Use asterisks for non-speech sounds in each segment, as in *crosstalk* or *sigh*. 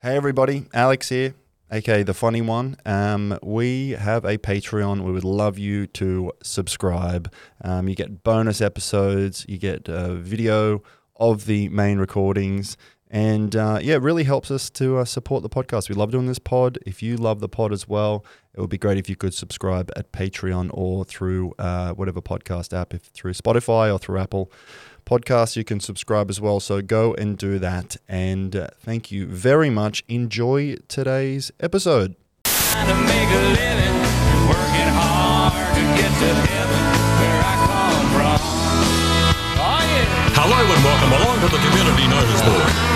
Hey everybody, Alex here, aka the funny one. Um, we have a Patreon. We would love you to subscribe. Um, you get bonus episodes, you get uh, video of the main recordings, and uh, yeah, it really helps us to uh, support the podcast. We love doing this pod. If you love the pod as well, it would be great if you could subscribe at Patreon or through uh, whatever podcast app, if through Spotify or through Apple Podcasts, you can subscribe as well. So go and do that. And uh, thank you very much. Enjoy today's episode. trying to make a living, working hard to get to heaven where I come from. Oh yeah. Hello and welcome along to the Community Notice Board.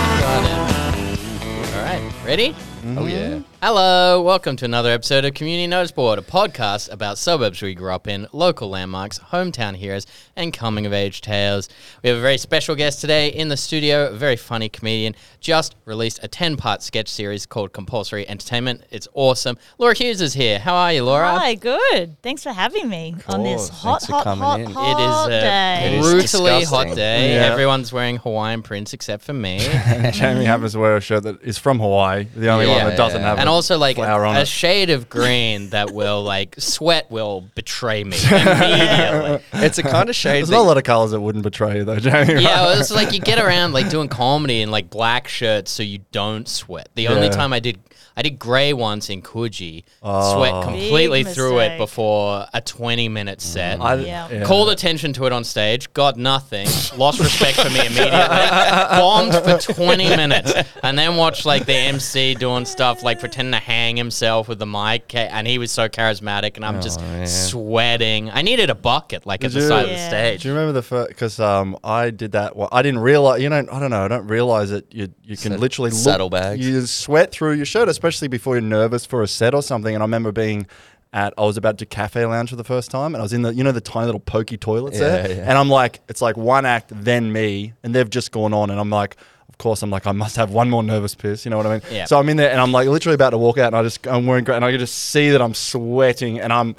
Ready? Oh yeah. Mm-hmm. Hello, welcome to another episode of Community Notice Board, a podcast about suburbs we grew up in, local landmarks, hometown heroes, and coming of age tales. We have a very special guest today in the studio, a very funny comedian, just released a 10 part sketch series called Compulsory Entertainment. It's awesome. Laura Hughes is here. How are you, Laura? Hi, good. Thanks for having me on this hot, hot, hot, in. Hot is a day. It is a brutally hot day. Yeah. Everyone's wearing Hawaiian prints except for me. *laughs* Jamie happens to wear a shirt that is from Hawaii, the only one that doesn't Yeah. have and a also like flower on a it. shade of green that will *laughs* like sweat will betray me *laughs* immediately. It's a kind of shade. There's that- not a lot of colors that wouldn't betray you, though, Jamie. yeah, right? well, it's like you get around like doing comedy in like black shirts so you don't sweat. The only time I did I did grey once in Coogee, Oh. sweat completely Big through it mistake. before a 20 minute set. I- Yeah. Called attention to it on stage, got nothing, lost respect for me immediately, *laughs* bombed for 20 minutes, and then watched like the MC doing stuff like pretending to hang himself with the mic, ca- and he was so charismatic, and I'm just man. sweating. I needed a bucket like at Did the you- side of the Yeah. stage. Do you remember the first? Because um, I did that. Well, I didn't realize. You know, I don't know. I don't realize that you you can Sa- literally look, saddlebags. You sweat through your shirt, especially before you're nervous for a set or something. And I remember being at. I was about to cafe lounge for the first time, and I was in the you know the tiny little pokey toilets there, Yeah, yeah. and I'm like, it's like one act, then me, and they've just gone on, and I'm like. Of course, I'm like I must have one more nervous piss. You know what I mean? Yeah. So I'm in there, and I'm like literally about to walk out, and I just I'm wearing, gra- and I can just see that I'm sweating, and I'm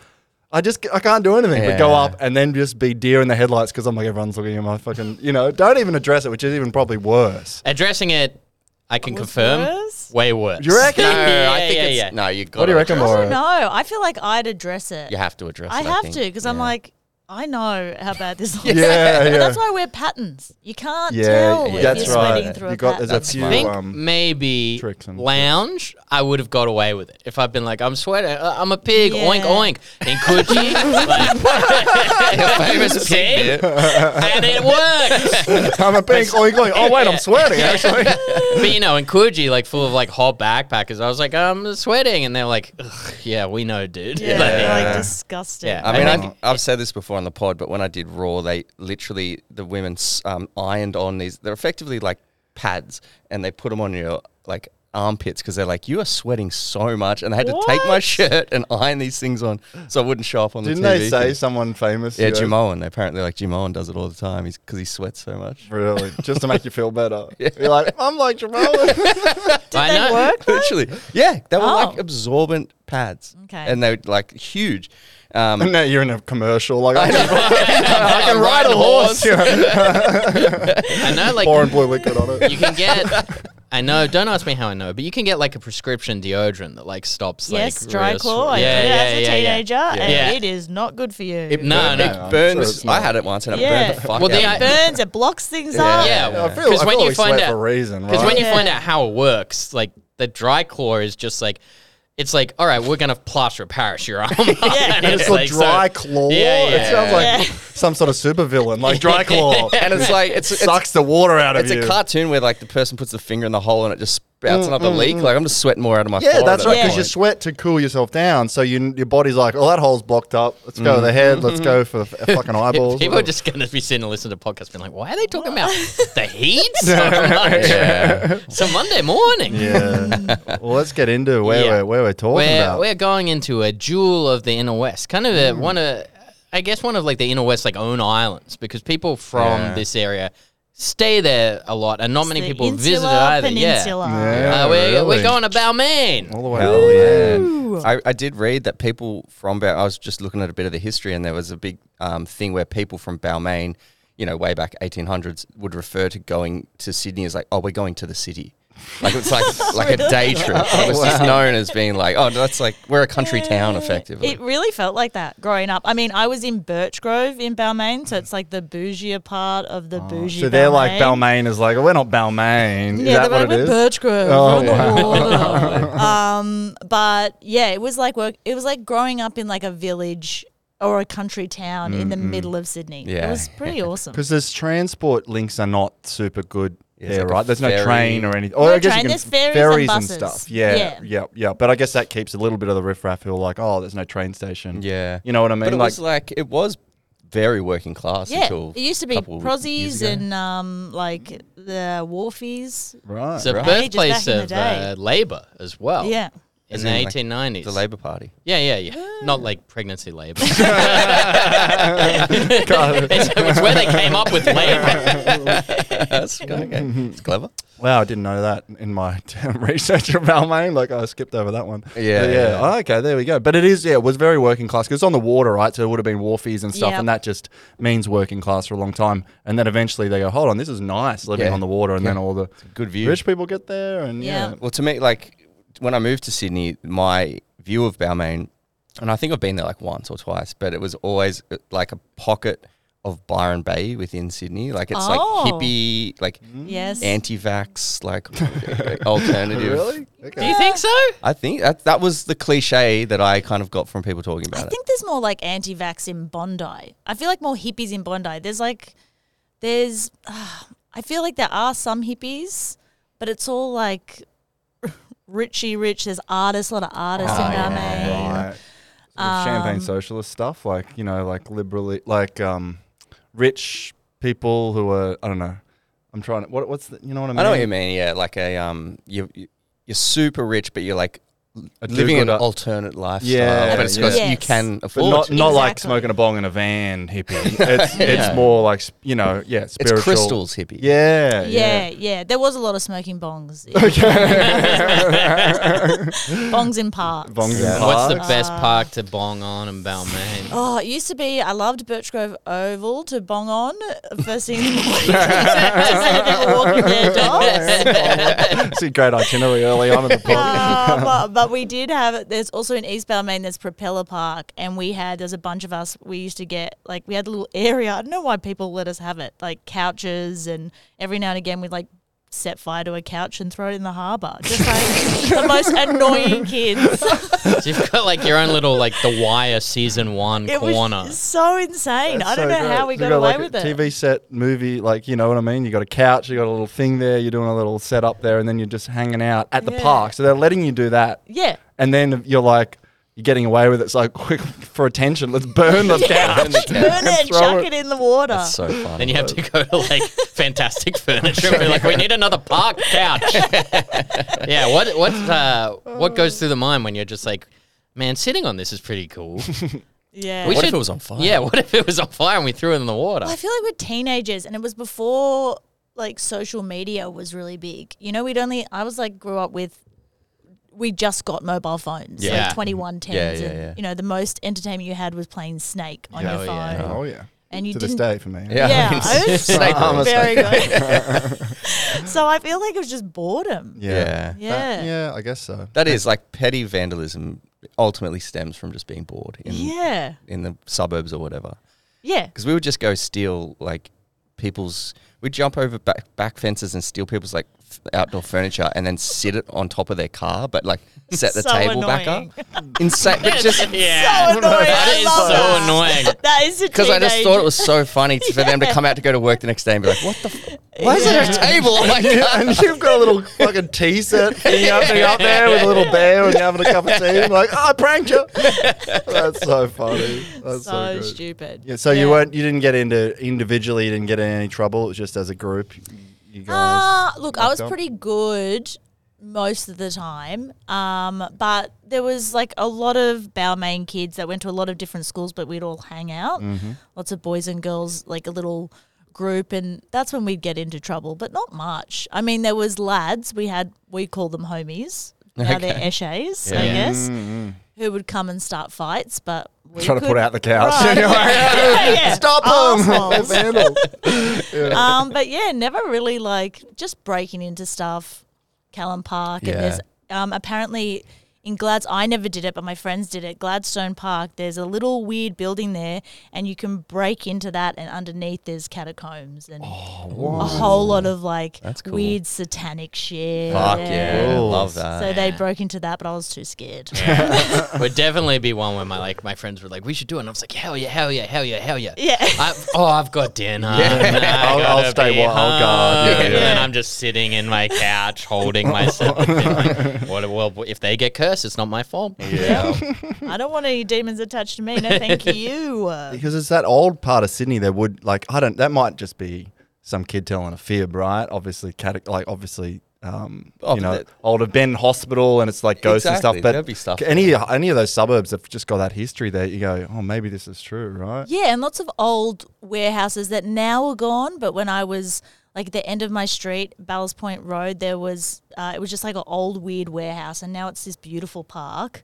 I just I can't do anything but go up and then just be deer in the headlights because I'm like everyone's looking at my fucking you know don't even address it, which is even probably worse. Addressing it, I can Was confirm, worse? way worse. You reckon? No, yeah, I think yeah, it's yeah. no. You got. What do you reckon, I Laura? don't know. I feel like I'd address it. You have to address. It. I it, have think. to because I'm Yeah. like, I know how bad this *laughs* looks. Yeah, But yeah. that's why I wear patterns. You can't Yeah, tell yeah, if that's you're right. sweating through You a got- pattern. there's a few I think um, maybe tricks lounge, I would have got away with it if I'd been like, I'm sweating, uh, I'm a pig, Yeah. oink oink. In Coogee, *laughs* like, *laughs* famous See? pig and it worked. I'm a pink oink oink. Oh wait, I'm sweating actually. but you know, in Coogee, like full of like hot backpackers, I was like, I'm sweating, and they're like, "Ugh, Yeah, we know, dude. yeah, Like, they're, like disgusting. Yeah. I mean, I I've said this before on the pod, but when I did Raw, they literally the women um, ironed on these. They're effectively like pads, and they put them on your like armpits because they're like, you are sweating so much, and I had to take my shirt and iron these things on so I wouldn't show up on the. Didn't the TV. they say someone famous? Yeah, Jim Owen. Apparently, like Jim Owen does it all the time. He's because he sweats so much. Really, *laughs* just to make you feel better. *laughs* You're like, I'm like Jamal. *laughs* I they know. work? Literally, yeah, they were like Oh. absorbent pads. Okay. and they were like huge. Um, and now you're in a commercial. Like I, know. *laughs* I can ride a horse. I know, like, Pouring blue liquid on it. you can get. I know. Don't ask me how I know, but you can get like a prescription deodorant that like stops. yes, like, dry real claw. swe- I yeah, did it yeah, as a yeah, yeah. teenager, and Yeah. it is not good for you. It- no, it no. I'm sure burns. I had it once, and it Yeah. burned the fuck Well, the out. I- it burns. It blocks things Yeah. up. Yeah, because feel, 'Cause I when feel you find out- for a reason, right? Because when you find out how it works, like the Driclor is just like, it's like, all right, we're gonna plaster Paris your arm. *laughs* Yeah. and And it's called so- Driclor. Yeah, yeah. It sounds like Yeah. some sort of supervillain, like dry *laughs* claw. and it's like it's it's, sucks the water out of it's you. It's a cartoon where like the person puts the finger in the hole and it just spouts mm, another mm, leak. Mm. Like I'm just sweating more out of my Yeah, forehead that's at right. that Because you point. sweat to cool yourself down, so you, your body's like, "Oh, that hole's blocked up. Let's go to the mm-hmm. head. Let's mm-hmm. go for the f- fucking *laughs* eyeballs." People are whatever." just gonna be sitting and listening to podcasts, being like, "Why are they talking about the heat *laughs* so much?" It's a Monday morning. yeah. well, let's get into where Yeah. we're where we're talking We're, about. we're going into a jewel of the inner west, kind of a, one of, I guess, one of like the inner west like own islands, because people from Yeah. this area stay there a lot, and not many The people visit it either. Peninsula. Yeah. Yeah, uh, we're, really? we're going to Balmain. All the way. Hell yeah. I, I did read that people from Bal- I was just looking at a bit of the history, and there was a big um, thing where people from Balmain, you know, way back 1800s, would refer to going to Sydney as like, oh, we're going to the city. Like it's like *laughs* like a day trip. It was just known as being like, oh, that's like we're a country town, effectively. It really felt like that growing up. I mean, I was in Birchgrove in Balmain, so it's like the bougier part of the bougie. Oh, So they're like Balmain. Balmain is like, we're not Balmain. Is Yeah, that they're what like, it we're is? Birchgrove. Oh, we're wow. *laughs* um, but yeah, it was like work. It was like growing up in like a village or a country town in the middle of Sydney. Yeah. It was pretty *laughs* awesome. Because there's transport links are not super good Yeah, it's there, like right? There's no train or anything. No Or I guess train, you can there's ferries and buses. stuff. Yeah, Yeah. yeah, yeah, But I guess that keeps a little bit of the riffraff who are like, oh, there's no train station. yeah, You know what I mean? but it like, was like it was very working class Yeah, until it used to be couple Prozzies and um, like the Wharfies. right. It's a Right. birthplace Ages back in of uh, Labour as well. Yeah. In the in, like, 1890s. the Labor Party. yeah, yeah, yeah. Not like pregnancy labour. *laughs* *laughs* It's, it's where they came up with labour. That's okay. It's clever. Wow, I didn't know that in my *laughs* research of Balmain. Like, I skipped over that one. Yeah, But yeah. Oh, okay, there we go. But it is, yeah, it was very working class because it's on the water, right? So it would have been wharfies and stuff, Yep. and that just means working class for a long time. And then eventually they go, hold on, this is nice living Yeah. on the water, and then all the Good view. rich people get there, and yeah. Yeah. Well, to me, like when I moved to Sydney, my view of Balmain, and I think I've been there like once or twice, but it was always uh, like a pocket of Byron Bay within Sydney. Like it's Oh. like hippie, like Yes. anti-vax, like *laughs* alternative. Really? Okay. Do you think so? I think that that was the cliche that I kind of got from people talking I about it. I think there's more like anti-vax in Bondi. I feel like more hippies in Bondi. There's like, there's, uh, *sighs* I feel like there are some hippies, but it's all like richy rich. There's artists, a lot of artists Oh, in yeah. Balmain. Right. Sort of champagne socialist stuff, like you know, like liberally, like um, rich people who are I don't know. I'm trying to what what's the, you know what I mean? I know what you mean. Yeah, like a um, you you- you're super rich, but you're like A living an alternate lifestyle. Yeah, but it's yeah. you Yes. can But afford. not to. not like smoking a bong in a van hippie. *laughs* It's Yeah. it's more like you know yeah it's crystals hippie. Yeah, Yeah, yeah, There was a lot of smoking bongs. *laughs* *laughs* bongs in parks. Bongs Yeah. and What's the best Uh, park to bong on in Balmain? Oh, it used to be. I loved Birchgrove Oval to bong on first thing in the morning. to see people walking their dogs. It's a great itinerary early on in the pod. Uh, but, but we did have. There's also in East Balmain. There's Propeller Park, and we had. There's a bunch of us. We used to get like we had a little *laughs* area. I don't know why people let us have it, like couches, and every now and again we'd like set fire to a couch and throw it in the harbour. Just like *laughs* the most annoying kids. So you've got like your own little like The Wire season one It corner. was so insane. I don't So know great. how we You got, away like with a it. TV set movie, like you know what I mean. You got a couch, you got a little thing there. You're doing a little setup there, and then you're just hanging out at the park. So they're letting you do that, Yeah. and then you're like. You're getting away with it. It's like quick *laughs* for attention. Let's burn the *laughs* couch. Burn it and chuck it. it in the water. That's so fun. Then you have to go to like *laughs* fantastic furniture and be like, we need another park couch. yeah, what what uh, what goes through the mind when you're just like, man, sitting on this is pretty cool. yeah. We what should- if it was on fire? yeah, what if it was on fire and we threw it in the water? Well, I feel like we're teenagers, and it was before like social media was really big. You know, we'd only I was like grew up with. We just got mobile phones, Yeah. like twenty one tens, Yeah, yeah, and you know the most entertainment you had was playing Snake on Yeah, your oh, phone, yeah. Oh yeah. and you to this didn't. day for me. Yeah. Yeah, I mean, *laughs* was Snake I'm a was- very good. *laughs* so I feel like it was just boredom. Yeah. Yeah. That- Yeah. yeah, I guess so. That is like petty vandalism. Ultimately, stems from just being bored in Yeah, in the suburbs or whatever. yeah, Because we would just go steal like people's. We'd jump over back back fences and steal people's like f- outdoor furniture and then sit it on top of their car, but like *laughs* set the So table back up. Insane, but *laughs* just yeah, So *laughs* annoying. that I is love so that. annoying. that is because I just thought it was so funny to- for them to come out to go to work the next day and be like, "What the? F- why is there a table on my Yeah, car?" and you've got a little fucking tea set thing up, thing up there with a little bear and you're having a cup of tea. And like, oh, I pranked you. That's so funny. That's so, so stupid. Yeah, so you weren't, you didn't get into individually, you didn't get in any trouble. It was just as a group. You guys. Uh, look, I was locked up? pretty good most of the time. Um, but there was like a lot of Balmain kids that went to a lot of different schools, but we'd all hang out. Mm-hmm. Lots of boys and girls, like a little group, and that's when we'd get into trouble, but not much. I mean, there was lads. We had we call them homies. Now they're eshays, I guess, Mm-hmm. Who would come and start fights, but we Trying to put out the couch. Right. *laughs* And *laughs* Yeah, yeah. Stop them! Assholes. *laughs* Um, but yeah, never really like just breaking into stuff, Callan Park, Yeah. and there's um, apparently in Glads. I never did it, but my friends did it. Gladstone Park. There's a little weird building there, and you can break into that, and underneath there's catacombs and Oh, a whole lot of like cool. weird satanic shit. Fuck yeah, Cool. love that. So they broke into that, but I was too scared. *laughs* Would definitely be one where my like my friends were like, "We should do it." And I was like, "Hell yeah, hell yeah, hell yeah, hell yeah!" Yeah. I, oh, I've got dinner. *laughs* Nah, I I'll- I'll stay be oh, God, home. yeah, And then I'm just sitting in my couch holding myself. like, what? Well, if they get cursed, it's not my fault. Yeah. *laughs* I don't want any demons attached to me. No, thank *laughs* you. because it's that old part of Sydney that would like I don't that might just be some kid telling a fib, right? Obviously, cate- like obviously. Um, Oh, you know, but that- older Ben Hospital, and it's like ghosts and stuff. But there'd be stuff any any of those suburbs have just got that history there. You go, oh, maybe this is true, right? Yeah, and lots of old warehouses that now are gone. But when I was like at the end of my street, Ballast Point Road, there was uh, it was just like an old weird warehouse, and now it's this beautiful park.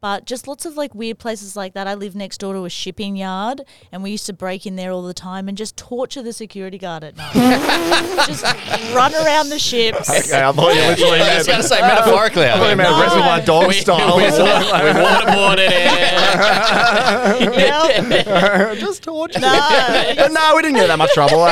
But just lots of like weird places like that. I live next door to a shipping yard, and we used to break in there all the time and just torture the security guard at night. *laughs* just run around the ships. Okay, I thought you literally I was meant, gonna say metaphorically. I thought you meant No. Reservoir Dog we, style. we, *laughs* we waterboarded it. *laughs* Yeah. just torture. No, But no, we didn't get that much trouble.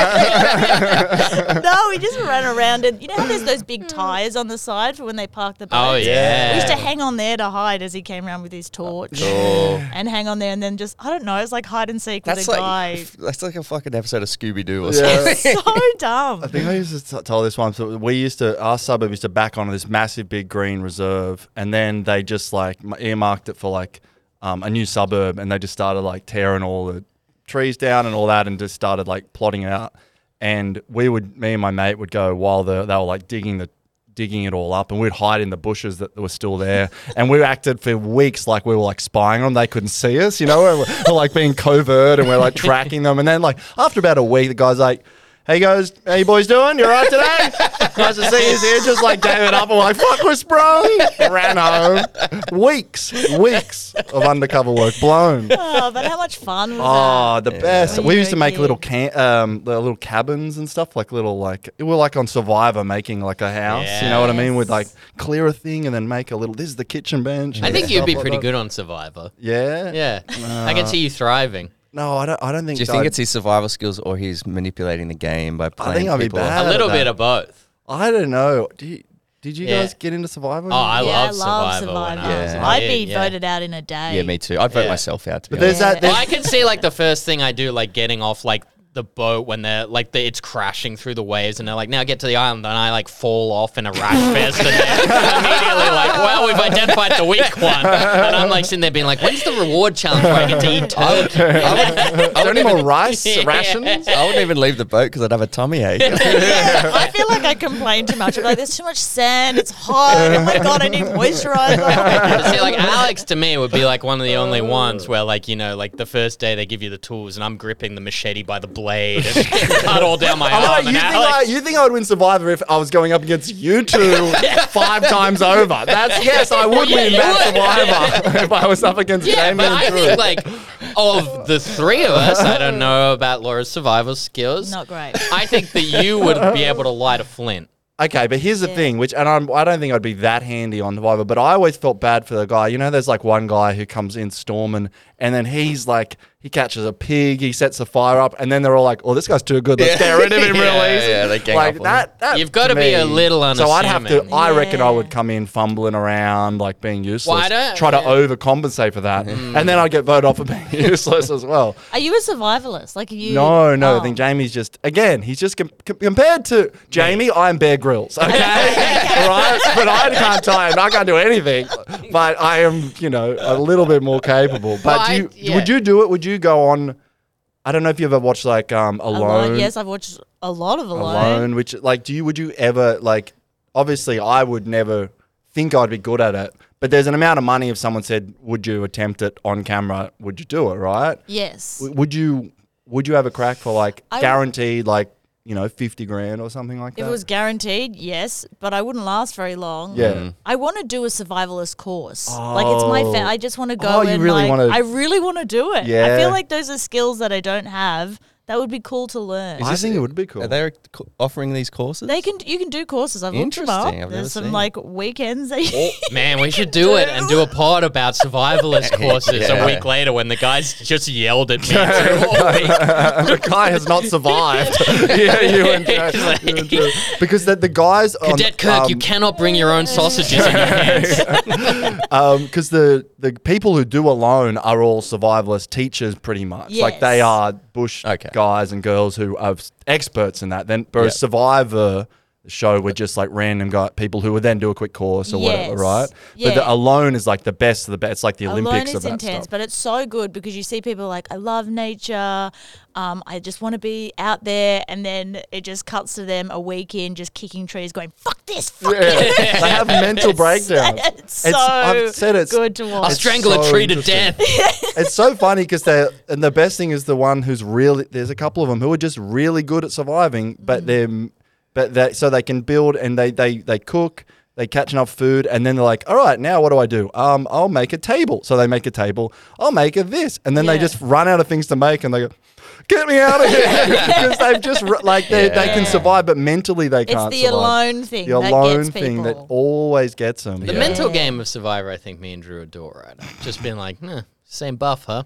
no, we just ran around and you know how there's those big tires on the side for when they park the oh, boats? Oh yeah. We used to hang on there to hide as he came around with his torch and hang on there and then just I don't know, it's like hide and seek That's with a like guy. that's like a fucking episode of Scooby Doo or Yeah. something. so *laughs* dumb. I think I used to t- tell this one. So we used to, our suburb used to back onto this massive big green reserve, and then they just like m- earmarked it for like um, a new suburb, and they just started like tearing all the trees down and all that, and just started like plotting it out. And we would, me and my mate would go while the, they were like digging the digging it all up and we'd hide in the bushes that were still there. And we acted for weeks like we were like spying on them. They couldn't see us you know we're, we're like being covert and we're like tracking them. And then like after about a week the guy's like hey guys how you boys doing you alright today *laughs* nice to see you here just like gave it up and we're like fuck we're sprung ran home weeks weeks of undercover work blown Oh, but how much fun was that? Oh, the best. When We you used to were a make little can um the little cabins and stuff, like little like we were like on Survivor making like a house. You know what I mean? With like clear a thing and then make a little. This is the kitchen bench. I think you'd be pretty that. good on Survivor. Yeah. Yeah, I can see you thriving. No, I don't. I don't think. Do you think it's his survival skills or he's manipulating the game by playing I think I'd be people? bad. A little bit of both. I don't know. Do you, did you Yeah. guys get into Survivor? Oh, I yeah, love I love Survivor. Survivor. when I was Yeah. a I'd be yeah. voted out in a day. Yeah, me too. I'd vote Yeah. myself out to be But there's honest. that. Well, I can see like the first thing I do, like getting off like the boat when they're like the, it's crashing through the waves, and they're like, "Now get to the island," and I like fall off in a rash *laughs* vest, and they're immediately like, "Well, we've identified the weak one," and I'm like sitting there being like, "When's the reward challenge where I get to eat turkey?" *laughs* is there any more *laughs* rice Yeah. rations? I wouldn't even leave the boat because I'd have a tummy ache. Yeah, I feel like I complain too much. I'm like, there's too much sand. It's hot. Oh my god, I need moisturizer. See, like Alex to me would be like one of the only ones where, like, you know, like the first day they give you the tools, and I'm gripping the machete by the blade and *laughs* cut all down my I'm arm. like, you, and think Alex, I, you think I would win Survivor if I was going up against you two *laughs* five times over? That's *laughs* yes, I would Yeah, win that would. Survivor if I was up against yeah, Jamie but and I Drew. think like of the three of us, I don't know about Laura's survival skills. Not great. I think that you would be able to light a flint. Okay, but here's the Yeah. thing, which and I'm, I don't think I'd be that handy on Survivor, but I always felt bad for the guy. You know, there's like one guy who comes in storming, and then he's like, he catches a pig, he sets a fire up, and then they're all like, "Oh, this guy's too good. Let's get rid of him real *laughs* Yeah, easy." yeah, they gang like up on that, that. You've gotta be a me- little So I'd have to. unassuming. I reckon I would come in fumbling around, like being useless. Well, I don't- try to overcompensate for that, mm. and then I get voted off for being *laughs* useless as well. Are you a survivalist? Like, are you? No, no. I Oh. think Jamie's just again. He's just com- com- compared to Jamie. I'm Bear Grylls. *laughs* Okay, right. But I can't tie and I can't do anything. But I am, you know, a little bit more capable. But Well, do I- you, yeah. would you do it? Would you go on? I don't know if you ever watched like um Alone. Alone. Yes, I've watched a lot of Alone. Alone. Which like, do you? Would you ever like? Obviously, I would never think I'd be good at it. But there's an amount of money if someone said, "Would you attempt it on camera? Would you do it?" Right? Yes. W- Would you would you have a crack for like I- guaranteed like you know fifty grand or something like that? If it was guaranteed, yes, but I wouldn't last very long. yeah. Mm. I want to do a survivalist course. Like it's my Oh. fa- I just want to go Oh, you and really like, wanna- I really want to do it. Yeah. I feel like those are skills that I don't have That would be cool to learn. I think it would be cool. Are they co- offering these courses? They can you can do courses. I've looked them up. Interesting, I've never There's some seen. like weekends. That *laughs* Man, we should do it and do a pod about survivalist *laughs* courses Yeah. a week later when the guys just yelled at me. *laughs* through all week. the guy has not survived. yeah, you and Joe- you and Joe. because the, the guys on, Cadet Kirk, you um, cannot bring your own sausages in your hands. because the the people who do alone are all survivalist teachers, pretty much. Like they Yes. are bush Okay. guys and girls who are experts in that. Then, whereas Yep. Survivor. The show with just like random guy people who would then do a quick course or whatever, Yes. right? But the Yeah. alone is like the best of the best. It's like the Alone Olympics is of that intense, stuff. but it's so good because you see people like, I love nature. Um, I just want to be out there, and then it just cuts to them a week in, just kicking trees, going "fuck this, fuck Yeah. it." *laughs* they have mental *laughs* breakdowns. *laughs* It's so I've said it's good to I'll strangle so a tree to death. it's so funny because they're, and the best thing is the one who's really there's a couple of them who are just really good at surviving, but they're but they so they can build and they they they cook. They catch enough food and then they're like, all right, now what do I do? Um, I'll make a table. So they make a table. I'll make a this, and then they just run out of things to make, and they go, get me out of here *laughs* because they've just like they they can survive, but mentally they It's can't. the survive. alone thing The alone gets thing that always gets them. The Yeah. mental game of Survivor, I think me and Drew adore right. Just being like, nah, same buff, huh?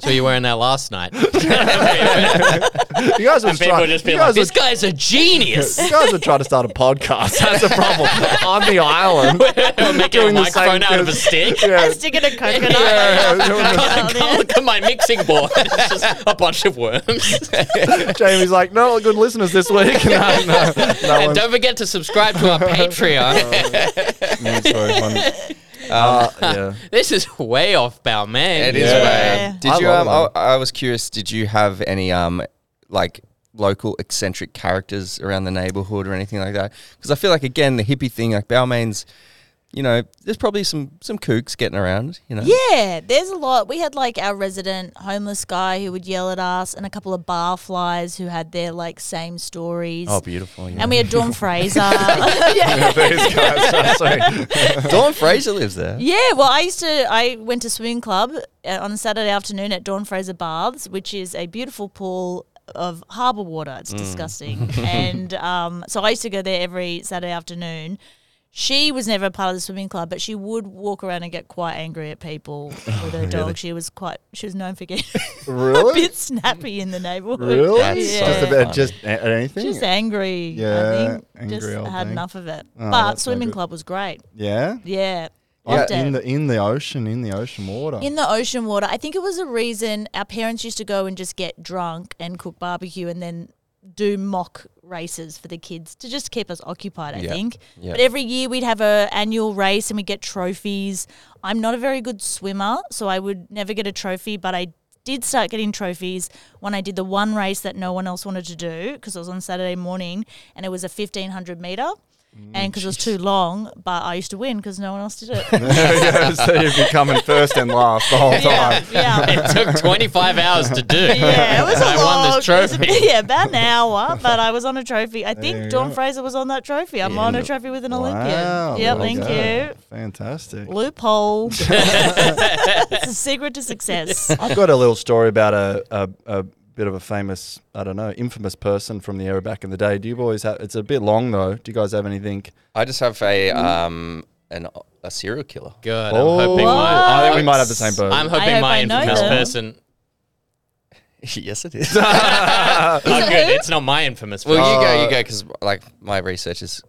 So you're wearing that last night. *laughs* *laughs* You guys were and people trying. would just be you like, guys this guy's a genius. You guys are trying to start a podcast. That's a problem. *laughs* on the island. We're making a Doing the same microphone out of a thing. stick. Yeah. Sticking a coconut. Yeah, doing the- out Come there. look at my mixing board. It's just a bunch of worms. Jamie's like, no good listeners this week. No, no, no and one- don't forget to subscribe to our Patreon. That's very funny. Uh, *laughs* yeah. this is way off Balmain. It is Yeah. way. Did I you? love Um. I, I was curious. Did you have any um like local eccentric characters around the neighborhood or anything like that? Because I feel like again the hippie thing, like Balmain's, you know, there's probably some some kooks getting around. You know. Yeah, there's a lot. We had like our resident homeless guy who would yell at us, and a couple of bar barflies who had their like same stories. Oh, beautiful. Yeah. and we had Dawn Fraser. *laughs* yeah. *laughs* Guys. Sorry. *laughs* Dawn Fraser lives there. Yeah, well, I used to. I went to swimming club uh, on a Saturday afternoon at Dawn Fraser Baths, which is a beautiful pool of harbour water. It's disgusting, and um, so I used to go there every Saturday afternoon. She was never a part of the swimming club, but she would walk around and get quite angry at people *laughs* oh, with her dog. She was quite. She was known for getting *laughs* a Really? bit snappy in the neighbourhood. Really? That's yeah. so Just about just a- anything? Just angry. Yeah, I think. angry Just old had thing. enough of it. Oh, but that's no swimming good. club was great. yeah. Yeah. Yeah, in the in the ocean, in the ocean water. In the ocean water. I think it was a reason our parents used to go and just get drunk and cook barbecue and then do mock races for the kids to just keep us occupied, I Yeah. think. Yeah. But every year we'd have a annual race and we'd get trophies. I'm not a very good swimmer, so I would never get a trophy, but I did start getting trophies when I did the one race that no one else wanted to do because it was on Saturday morning and it was a 1500 meter. And because it was too long, but I used to win because no one else did it. *laughs* yeah, so you'd be coming first and last the whole time. yeah. It took 25 hours to do. Yeah, it *laughs* was a I long, won this trophy. *laughs* yeah, about an hour, but I was on a trophy. I think Dawn go. Fraser was on that trophy. I'm on a trophy with an Olympian. Wow, Yep, there thank go. you. Fantastic. Loophole. it's a secret to success. I've got a little story about a, a, a bit of a famous, I don't know, infamous person from the era back in the day. Do you boys have? It's a bit long though. Do you guys have anything? I just have a um an a serial killer. Good. Oh. I'm hoping What? my. I think we might have the same person. I'm hoping hope my I know infamous them. person. *laughs* yes, it is. *laughs* Oh, *laughs* good. It's not my infamous Person. well, you go, you go, because like my research is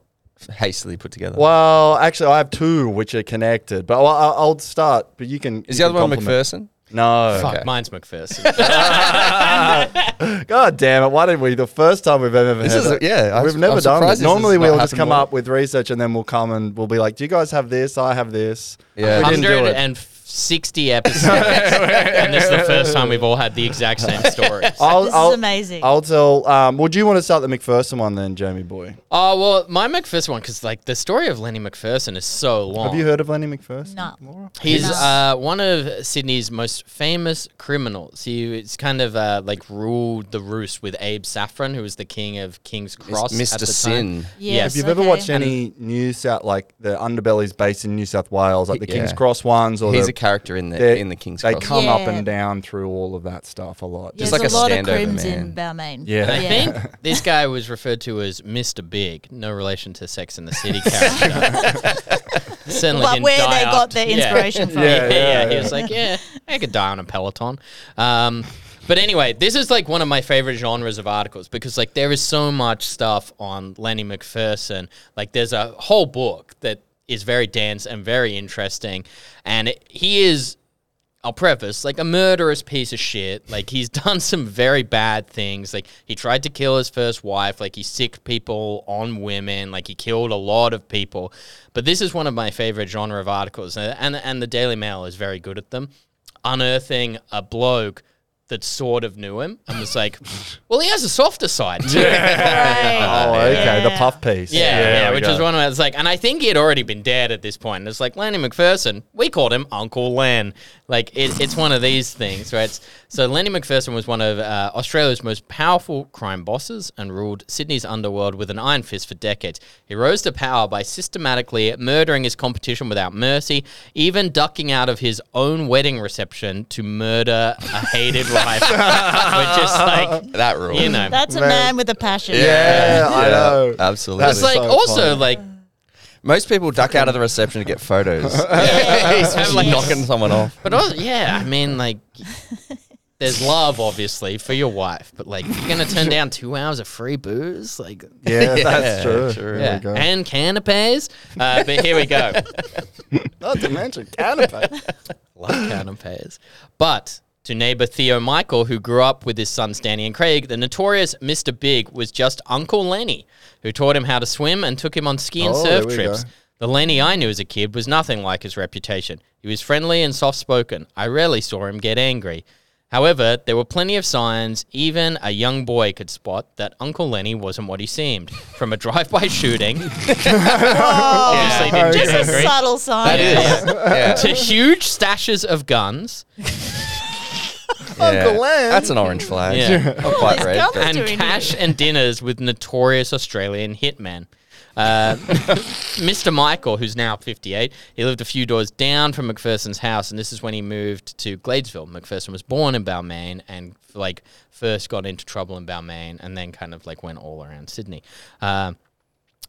hastily put together. well, actually, I have two which are connected, but I'll, I'll I'll start. But you can. Is you the other one compliment. McPherson? No. Fuck, okay. mine's McPherson. *laughs* God damn it! Why didn't we? The first time we've ever this is yeah, we've I'm, never I'm done. It. Normally we'll just come more. up with research and then we'll come and we'll be like, "Do you guys have this? I have this." Yeah, hundred and 60 episodes, *laughs* and this is the first time we've all had the exact same story. I'll, *laughs* this I'll, is amazing. I'll tell. Um, would you want to start the McPherson one then, Jamie Boy? Oh well, my McPherson one because like the story of Lenny McPherson is so long. Have you heard of Lenny McPherson? No. He's no. Uh, one of Sydney's most famous criminals. He is kind of uh, like ruled the roost with Abe Saffron, who was the king of King's Cross, Mr. Sin. Yes. yes. If you've okay. ever watched any New South, like the underbellies based in New South Wales, like the yeah. King's Cross ones, or He's the character in the they're- in the King's they Cross. come up Yeah. and down through all of that stuff a lot. There's like a, a lot of standover crims man. in Balmain. Yeah. And I think this guy was referred to as Mr. Big, no relation to Sex in the City character. *laughs* Certainly But didn't where die they got after- their yeah. inspiration from. Yeah, Yeah, yeah, yeah, He was like, yeah, I could die on a Peloton. Um, but anyway, this is like one of my favorite genres of articles because like there is so much stuff on Lenny McPherson. Like there's a whole book that is very dense and very interesting, and it, he is I'll preface, like a murderous piece of shit. Like he's *laughs* done some very bad things. Like he tried to kill his first wife. Like he sicked people on women. Like he killed a lot of people. But this is one of my favorite genre of articles, and and, and the Daily Mail is very good at them, unearthing a bloke that sort of knew him and was like, *laughs* well, he has a softer side too. *laughs* Right. Oh, okay, the puff piece. Yeah, There yeah, which is one of it's like, and I think he had already been dead at this point. And it's like Lenny McPherson, we called him Uncle Len. Like it, it's one of these things, right? So Lenny McPherson was one of uh, Australia's most powerful crime bosses and ruled Sydney's underworld with an iron fist for decades. He rose to power by systematically murdering his competition without mercy, even ducking out of his own wedding reception to murder a hated rival. Which is like, that rule. you know, That's a Man. man with a passion. Yeah, I know. Absolutely. That's it's like so also funny. like Most people duck out of the reception to get photos. *laughs* *laughs* He's Have, just like, knocking someone off. But also, yeah, I mean, like, there's love, obviously, for your wife, but like, you're gonna turn down two hours of free booze, like, Yeah, *laughs* that's true. true. There yeah, we go. and canapes. Uh, but here we go, Not to mention canapé. love canapes. But to neighbor Theo Michael, who grew up with his sons Danny and Craig, the notorious Mr. Big was just Uncle Lenny, who taught him how to swim and took him on ski and Oh, surf trips. go. The Lenny I knew as a kid was nothing like his reputation. He was friendly and soft spoken. I rarely saw him get angry. However, there were plenty of signs even a young boy could spot that Uncle Lenny wasn't what he seemed. From a drive-by *laughs* shooting, *laughs* obviously oh, didn't Just a disagree, subtle sign. Yeah. to huge stashes of guns Uncle Len. That's an orange flag. Yeah. Not *laughs* quite red. but- and doing cash and dinners with notorious Australian hitman. Uh, *laughs* Mr. Michael, who's now 58, he lived a few doors down from McPherson's house, and this is when he moved to Gladesville. McPherson was born in Balmain and like first got into trouble in Balmain, and then kind of like went all around Sydney. Um,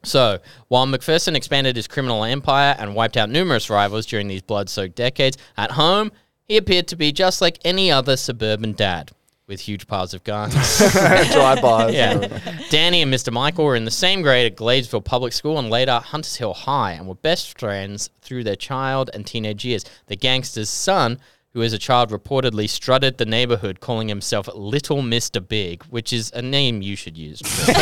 so, while McPherson expanded his criminal empire and wiped out numerous rivals during these blood soaked decades, at home, he appeared to be just like any other suburban dad with huge piles of guns. *laughs* Drive-bys. yeah. Danny and Mr. Michael were in the same grade at Gladesville Public School and later Hunters Hill High and were best friends through their child and teenage years. The gangster's son, who as a child reportedly strutted the neighborhood calling himself Little Mr. Big, which is a name you should use. *laughs* yeah,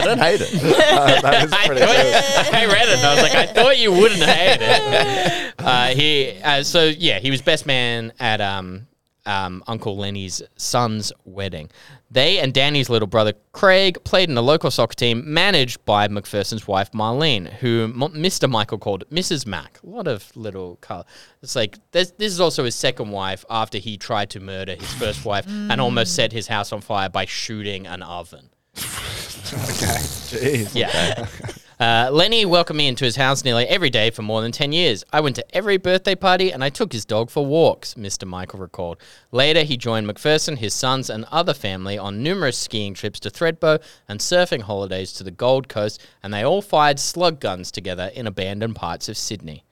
I don't hate it. *laughs* that is *laughs* I, pretty thought- good. I read it and I was like, I thought you wouldn't hate it. Uh, he, uh, so yeah, he was best man at um, um, Uncle Lenny's son's wedding. They and Danny's little brother Craig played in a local soccer team managed by McPherson's wife Marlene, who M- Mr. Michael called Mrs. Mac. A lot of little color. It's like this, this is also his second wife after he tried to murder his first wife and almost set his house on fire by shooting an oven. *laughs* Okay, jeez. Yeah. *laughs* Uh, Lenny welcomed me into his house nearly every day for more than 10 years. I went to every birthday party and I took his dog for walks, Mr. Michael recalled. Later, he joined McPherson, his sons, and other family on numerous skiing trips to Thredbo and surfing holidays to the Gold Coast, and they all fired slug guns together in abandoned parts of Sydney.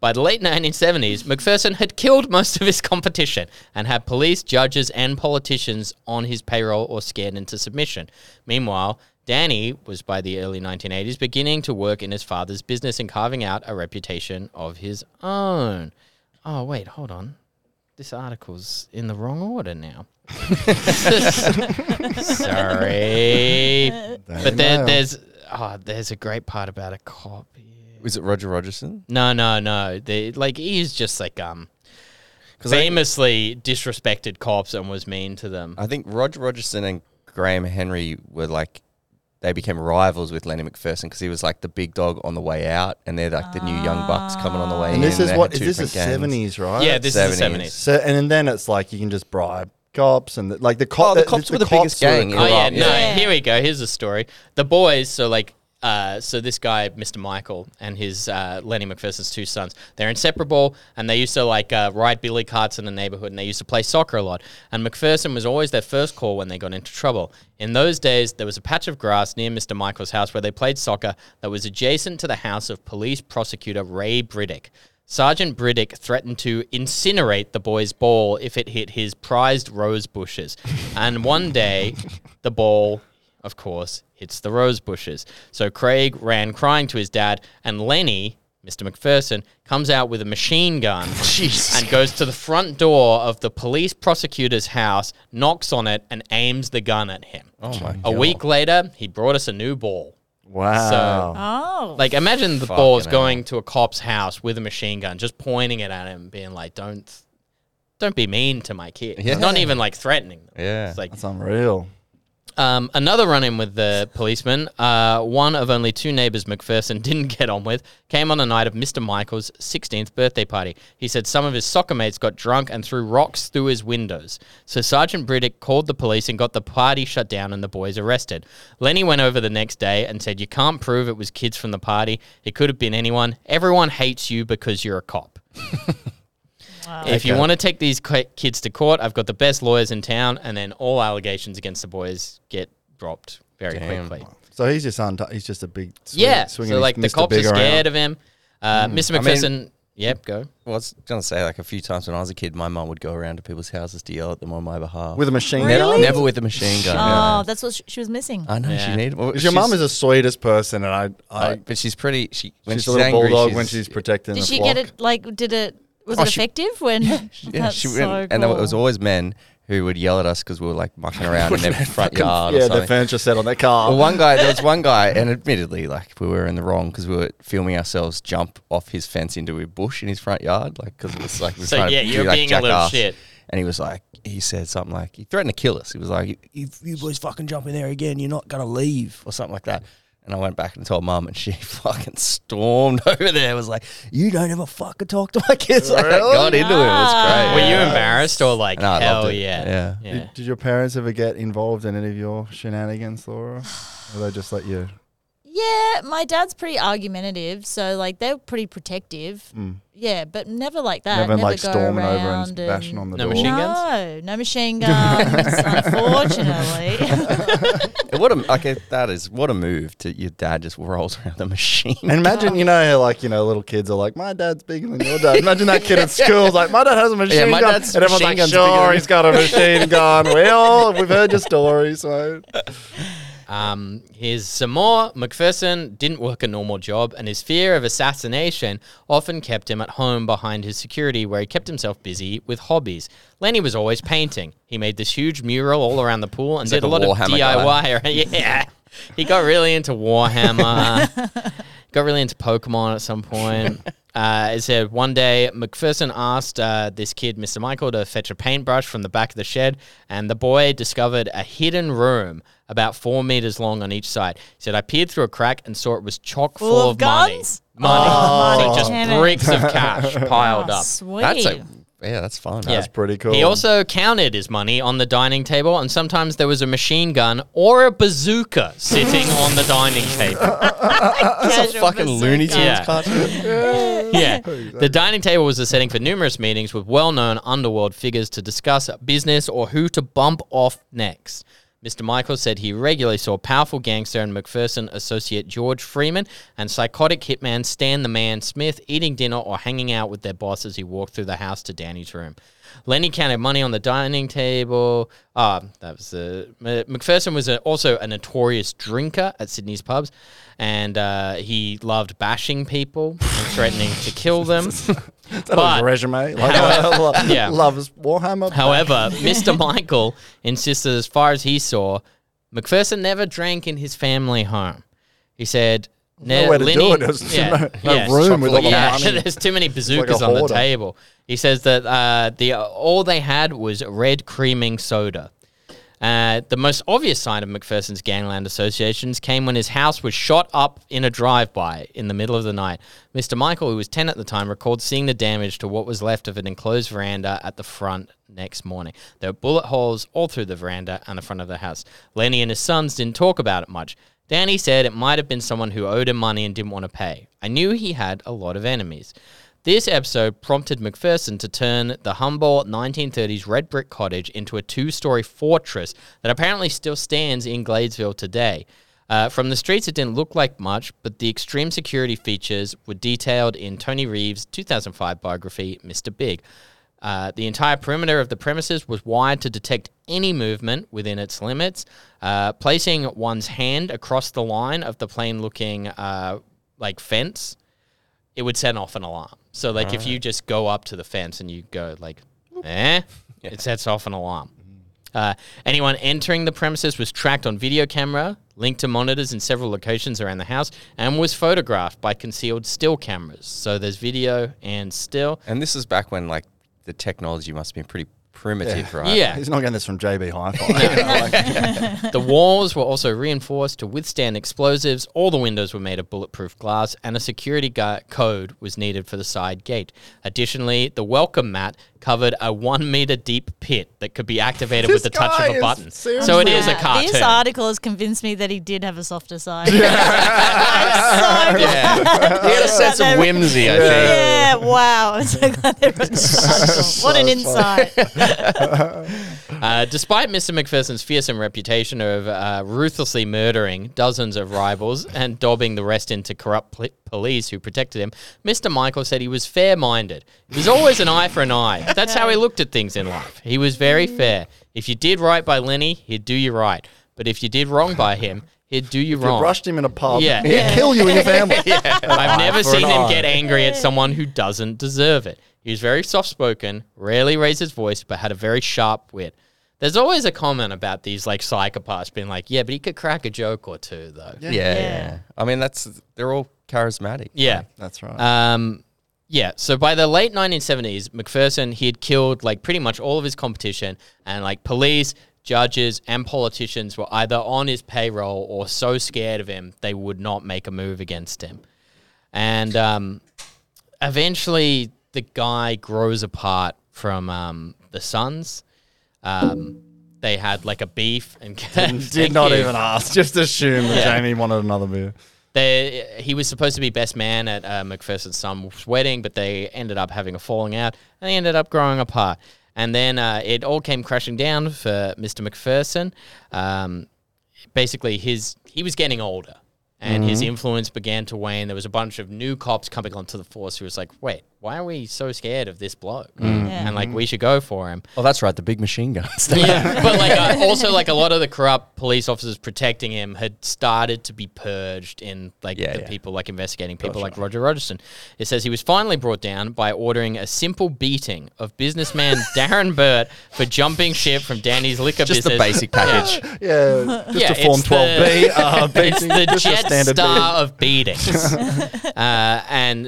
By the late 1970s, McPherson had killed most of his competition and had police, judges, and politicians on his payroll or scared into submission. Meanwhile, Danny was by the early 1980s beginning to work in his father's business and carving out a reputation of his own. Oh, wait, hold on. This article's in the wrong order now. *laughs* Sorry. but there, there's oh, there's a great part about a cop here. Was it Roger Rogerson? No, no, no. They like he's just like um 'Cause I- famously disrespected cops and was mean to them. I think Roger Rogerson and Graham Henry were like they became rivals with Lenny McPherson because he was like the big dog on the way out, and they're like the new young bucks coming on the way And in. this is They what had is two this the different gangs. seventies, right? yeah, this is the 70s. seventies. So and then it's like you can just bribe cops and the, like the, co- Oh, the cops were the biggest were gang in Oh yeah, Corrupt, no. yeah. Here we go. Here's the story. The boys. So like, uh, so this guy, Mr. Michael, and his uh, Lenny McPherson's two sons, they're inseparable, and they used to like uh, ride billy carts in the neighborhood, and they used to play soccer a lot. And McPherson was always their first call when they got into trouble. In those days, there was a patch of grass near Mr. Michael's house where they played soccer that was adjacent to the house of police prosecutor Ray Briddick. Sergeant Briddick threatened to incinerate the boy's ball if it hit his prized rose bushes. and one day, the ball, of course, hits the rose bushes. So Craig ran crying to his dad, and Lenny, Mr. McPherson, comes out with a machine gun *laughs* and goes to the front door of the police prosecutor's house, knocks on it, and aims the gun at him. Oh my A week later, he brought us a new ball. Wow. Oh. Like imagine the Fucking balls hell. going to a cop's house with a machine gun, just pointing it at him, being like, "Don't, don't be mean to my kid." Yeah. Not even like threatening them. Yeah. It's like That's unreal. Um, another run-in with the policeman. Uh, one of only two neighbors McPherson *laughs* didn't get on with came on the night of Mr. Michael's 16th birthday party. He said some of his soccer mates got drunk and threw rocks through his windows. So Sergeant Briddick called the police and got the party shut down and the boys arrested. Lenny went over the next day and said, "You can't prove it was kids from the party. It could have been anyone. Everyone hates you because you're a cop." *laughs* If you want to take these kids to court, I've got the best lawyers in town, and then all allegations against the boys get dropped very Damn. quickly. So he's just un- he's just a big swing, yeah, swinging so like the Mr. cops are Big around. scared of him. Uh, Mr. I mean- McPherson, yep, go. Well, I was gonna say like a few times when I was a kid, my mum would go around to people's houses to yell at them on my behalf. with a machine Really? gun. never with a machine gun. Oh, that's what sh- she was missing. I know Yeah. she needed. Well, your she's- mum is the sweetest person, and I, I uh, but she's pretty. She when she's she's, a little angry, bulldog she's, when she's protecting Did the she flock. get it? Like, did it? Was Oh, it she- effective when? *laughs* Yeah, *laughs* That's she so went, and there was always men who would yell at us because we were like mucking *laughs* around in their front yard. Yeah, the something. furniture set on their car. Well, one guy, there was one guy, and admittedly, like we were in the wrong because we were filming ourselves jump off his fence into a bush in his front yard, like because it was like we were So, trying yeah, do, you're like, being a little jackass. shit. And he was like, he said something like, he threatened to kill us. He was like, if you boys fucking jump in there again, you're not gonna leave, or something like that. And I went back and told mum, and she *laughs* fucking stormed *laughs* over there. Was like, "You don't ever fucking talk to my kids." *laughs* Like, that. Oh, got into it. It was great. Were you embarrassed or like, No, I hell loved it. yeah? Yeah. Did, did your parents ever get involved in any of your shenanigans, Laura? *sighs* or they just let you? Yeah, my dad's pretty argumentative, so like they're pretty protective. Hmm. Yeah, but never like that. never, like go storming over around and bashing on the No door. machine no, guns? no machine *laughs* guns, unfortunately. *laughs* What a like a, that is what a move to your dad just rolls around a machine. And imagine, you know, how like, you know, little kids are like, my dad's bigger than your dad. Imagine that kid at *laughs* school, like, my dad has a machine yeah, my gun. dad's and everyone's machine like, sure, he's got a machine gun. We all, we've heard your stories, mate. Um, here's some more. McPherson didn't work a normal job, and his fear of assassination often kept him at home behind his security, where he kept himself busy with hobbies. Lenny was always painting. He made this huge mural all around the pool and He's did like a a lot of Warhammer guy. DIY. *laughs* yeah, he got really into Warhammer. *laughs* got really into Pokemon at some point. *laughs* Uh, it said one day McPherson asked uh, this kid, Mr. Michael, to fetch a paintbrush from the back of the shed, and the boy discovered a hidden room about four meters long on each side. He said, I peered through a crack and saw it was chock full, Full of, of money. guns? Money. Oh, so just Damn it. bricks of cash *laughs* piled Oh, up. Sweet. That's a yeah, that's fun. Yeah. That's pretty cool. He also counted his money on the dining table, and sometimes there was a machine gun or a bazooka sitting *laughs* on the dining table. *laughs* That's a Casual fucking Looney bazooka. Tunes Yeah. cartoon. *laughs* yeah. The dining table was the setting for numerous meetings with well known underworld figures to discuss business or who to bump off next. Mr. Michael said he regularly saw powerful gangster and McPherson associate George Freeman and psychotic hitman Stan the Man Smith eating dinner or hanging out with their boss as he walked through the house to Danny's room. Lenny counted money on the dining table. Ah, that was uh, McPherson was a, also a notorious drinker at Sydney's pubs, and uh, he loved bashing people and threatening to kill them. *laughs* *laughs* that but- resume. Like, *laughs* *laughs* Yeah. Loves Warhammer. However, Mr. Michael insisted, as far as he saw, McPherson never drank in his family home. He said, "Ne- Nowhere to Lenny- do it. There's yeah, no, no yeah, room with all the yeah, money. there's too many bazookas on the table. He says that uh, the all they had was red creaming soda. Uh, the most obvious sign of McPherson's gangland associations came when his house was shot up in a drive-by in the middle of the night. Mr. Michael, who was 10 at the time, recalled seeing the damage to what was left of an enclosed veranda at the front next morning. There were bullet holes all through the veranda and the front of the house. Lenny and his sons didn't talk about it much. Danny said it might have been someone who owed him money and didn't want to pay. I knew he had a lot of enemies. This episode prompted McPherson to turn the humble 1930s red brick cottage into a two story fortress that apparently still stands in Gladesville today. Uh, from the streets, it didn't look like much, but the extreme security features were detailed in Tony Reeves' 2005 biography, Mr. Big. Uh, the entire perimeter of the premises was wired to detect any movement within its limits. Uh, placing one's hand across the line of the plain looking uh, like fence, it would send off an alarm. So like if you just go up to the fence and you go like, eh, it sets off an alarm. Uh, anyone entering the premises was tracked on video camera, linked to monitors in several locations around the house, and was photographed by concealed still cameras. So there's video and still. And this is back when like the technology must have been pretty primitive, right? Yeah. He's not getting this from JB Hi-Fi. *laughs* *laughs* The walls were also reinforced to withstand explosives. All the windows were made of bulletproof glass, and a security gu- code was needed for the side gate. Additionally, the welcome mat covered a one meter deep pit that could be activated with the touch of a button. So it is a cartoon. This article has convinced me that he did have a softer side. *laughs* I'm so glad. He had a sense of were- whimsy, I think. Yeah, wow. I'm so glad they wrote this article. What an insight. *laughs* Uh, despite Mr. McPherson's fearsome reputation of uh, ruthlessly murdering dozens of rivals and dobbing the rest into corrupt pl- police who protected him, Mr. Michael said he was fair minded. It was always an eye for an eye. *laughs* That's how he looked at things in life. He was very fair. If you did right by Lenny, he'd do you right. But if you did wrong by him, he'd do you wrong. you wrong. brushed him in a pub. Yeah. He'd Yeah. kill you and your family. *laughs* *laughs* I've never seen him eye. get angry at someone who doesn't deserve it. He was very soft spoken, rarely raised his voice, but had a very sharp wit. There's always a comment about these like psychopaths being like, yeah, but he could crack a joke or two though. Yeah, yeah. Yeah. I mean, that's they're all charismatic. Yeah. That's right. Um, yeah. So by the late 1970s, McPherson he had killed like pretty much all of his competition, and like police, judges, and politicians were either on his payroll or so scared of him they would not make a move against him. And um, eventually, the guy grows apart from um, the Sons. Um, they had like a beef and *laughs* Did Thank not you. even ask. Just assume that Yeah. Jamie wanted another beer. They he was supposed to be best man at uh, McPherson's son's wedding, but they ended up having a falling out, and they ended up growing apart. And then uh, it all came crashing down for Mr. McPherson. Um, basically, his he was getting older, and his influence began to wane. There was a bunch of new cops coming onto the force who was like, "Wait, why are we so scared of this bloke?" And like, we should go for him. Oh, that's right. The big machine guns. Yeah, *laughs* *laughs* but like uh, also like a lot of the corrupt police officers protecting him had started to be purged in like Yeah, the yeah. people like investigating people like Roger Rogerson. It says he was finally brought down by ordering a simple beating of businessman *laughs* Darren Burt for jumping ship from Danny's liquor Just the business. basic package. Yeah, just Yeah, a Form 12B. the- uh, It's the just a jet standard star beer. of beatings. uh, and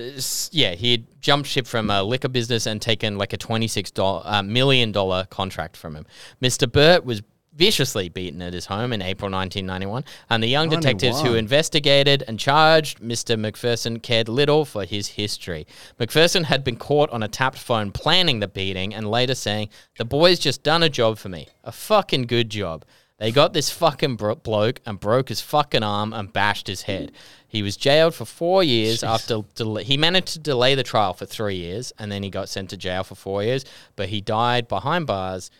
yeah, he had jumped ship from a liquor business and taken like a $26 uh, million dollar contract from him. Mr. Burt was viciously beaten at his home in April 1991, and the young detectives who investigated and charged Mr. McPherson cared little for his history. McPherson had been caught on a tapped phone planning the beating and later saying, The boys just done a job for me. A fucking good job. They got this fucking bro- bloke and broke his fucking arm and bashed his head. He was jailed for four years after del- he managed to delay the trial for three years, and then he got sent to jail for four years. But he died behind bars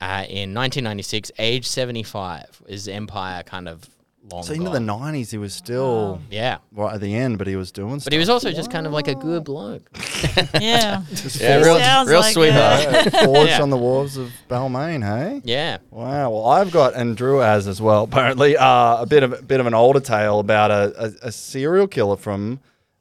uh, in 1996, age 75. His empire kind of long So into the 90s, he was still yeah. right at the end, but he was doing stuff. But he was also just kind of like a good bloke. *laughs* Yeah. *laughs* Yeah, real, Sounds real like sweetheart. Yeah, forged Yeah. on the wharves of Balmain, hey? Yeah. Wow. Well, I've got, and Drew has as well, apparently, uh, a bit of a bit of an older tale about a, a, a serial killer from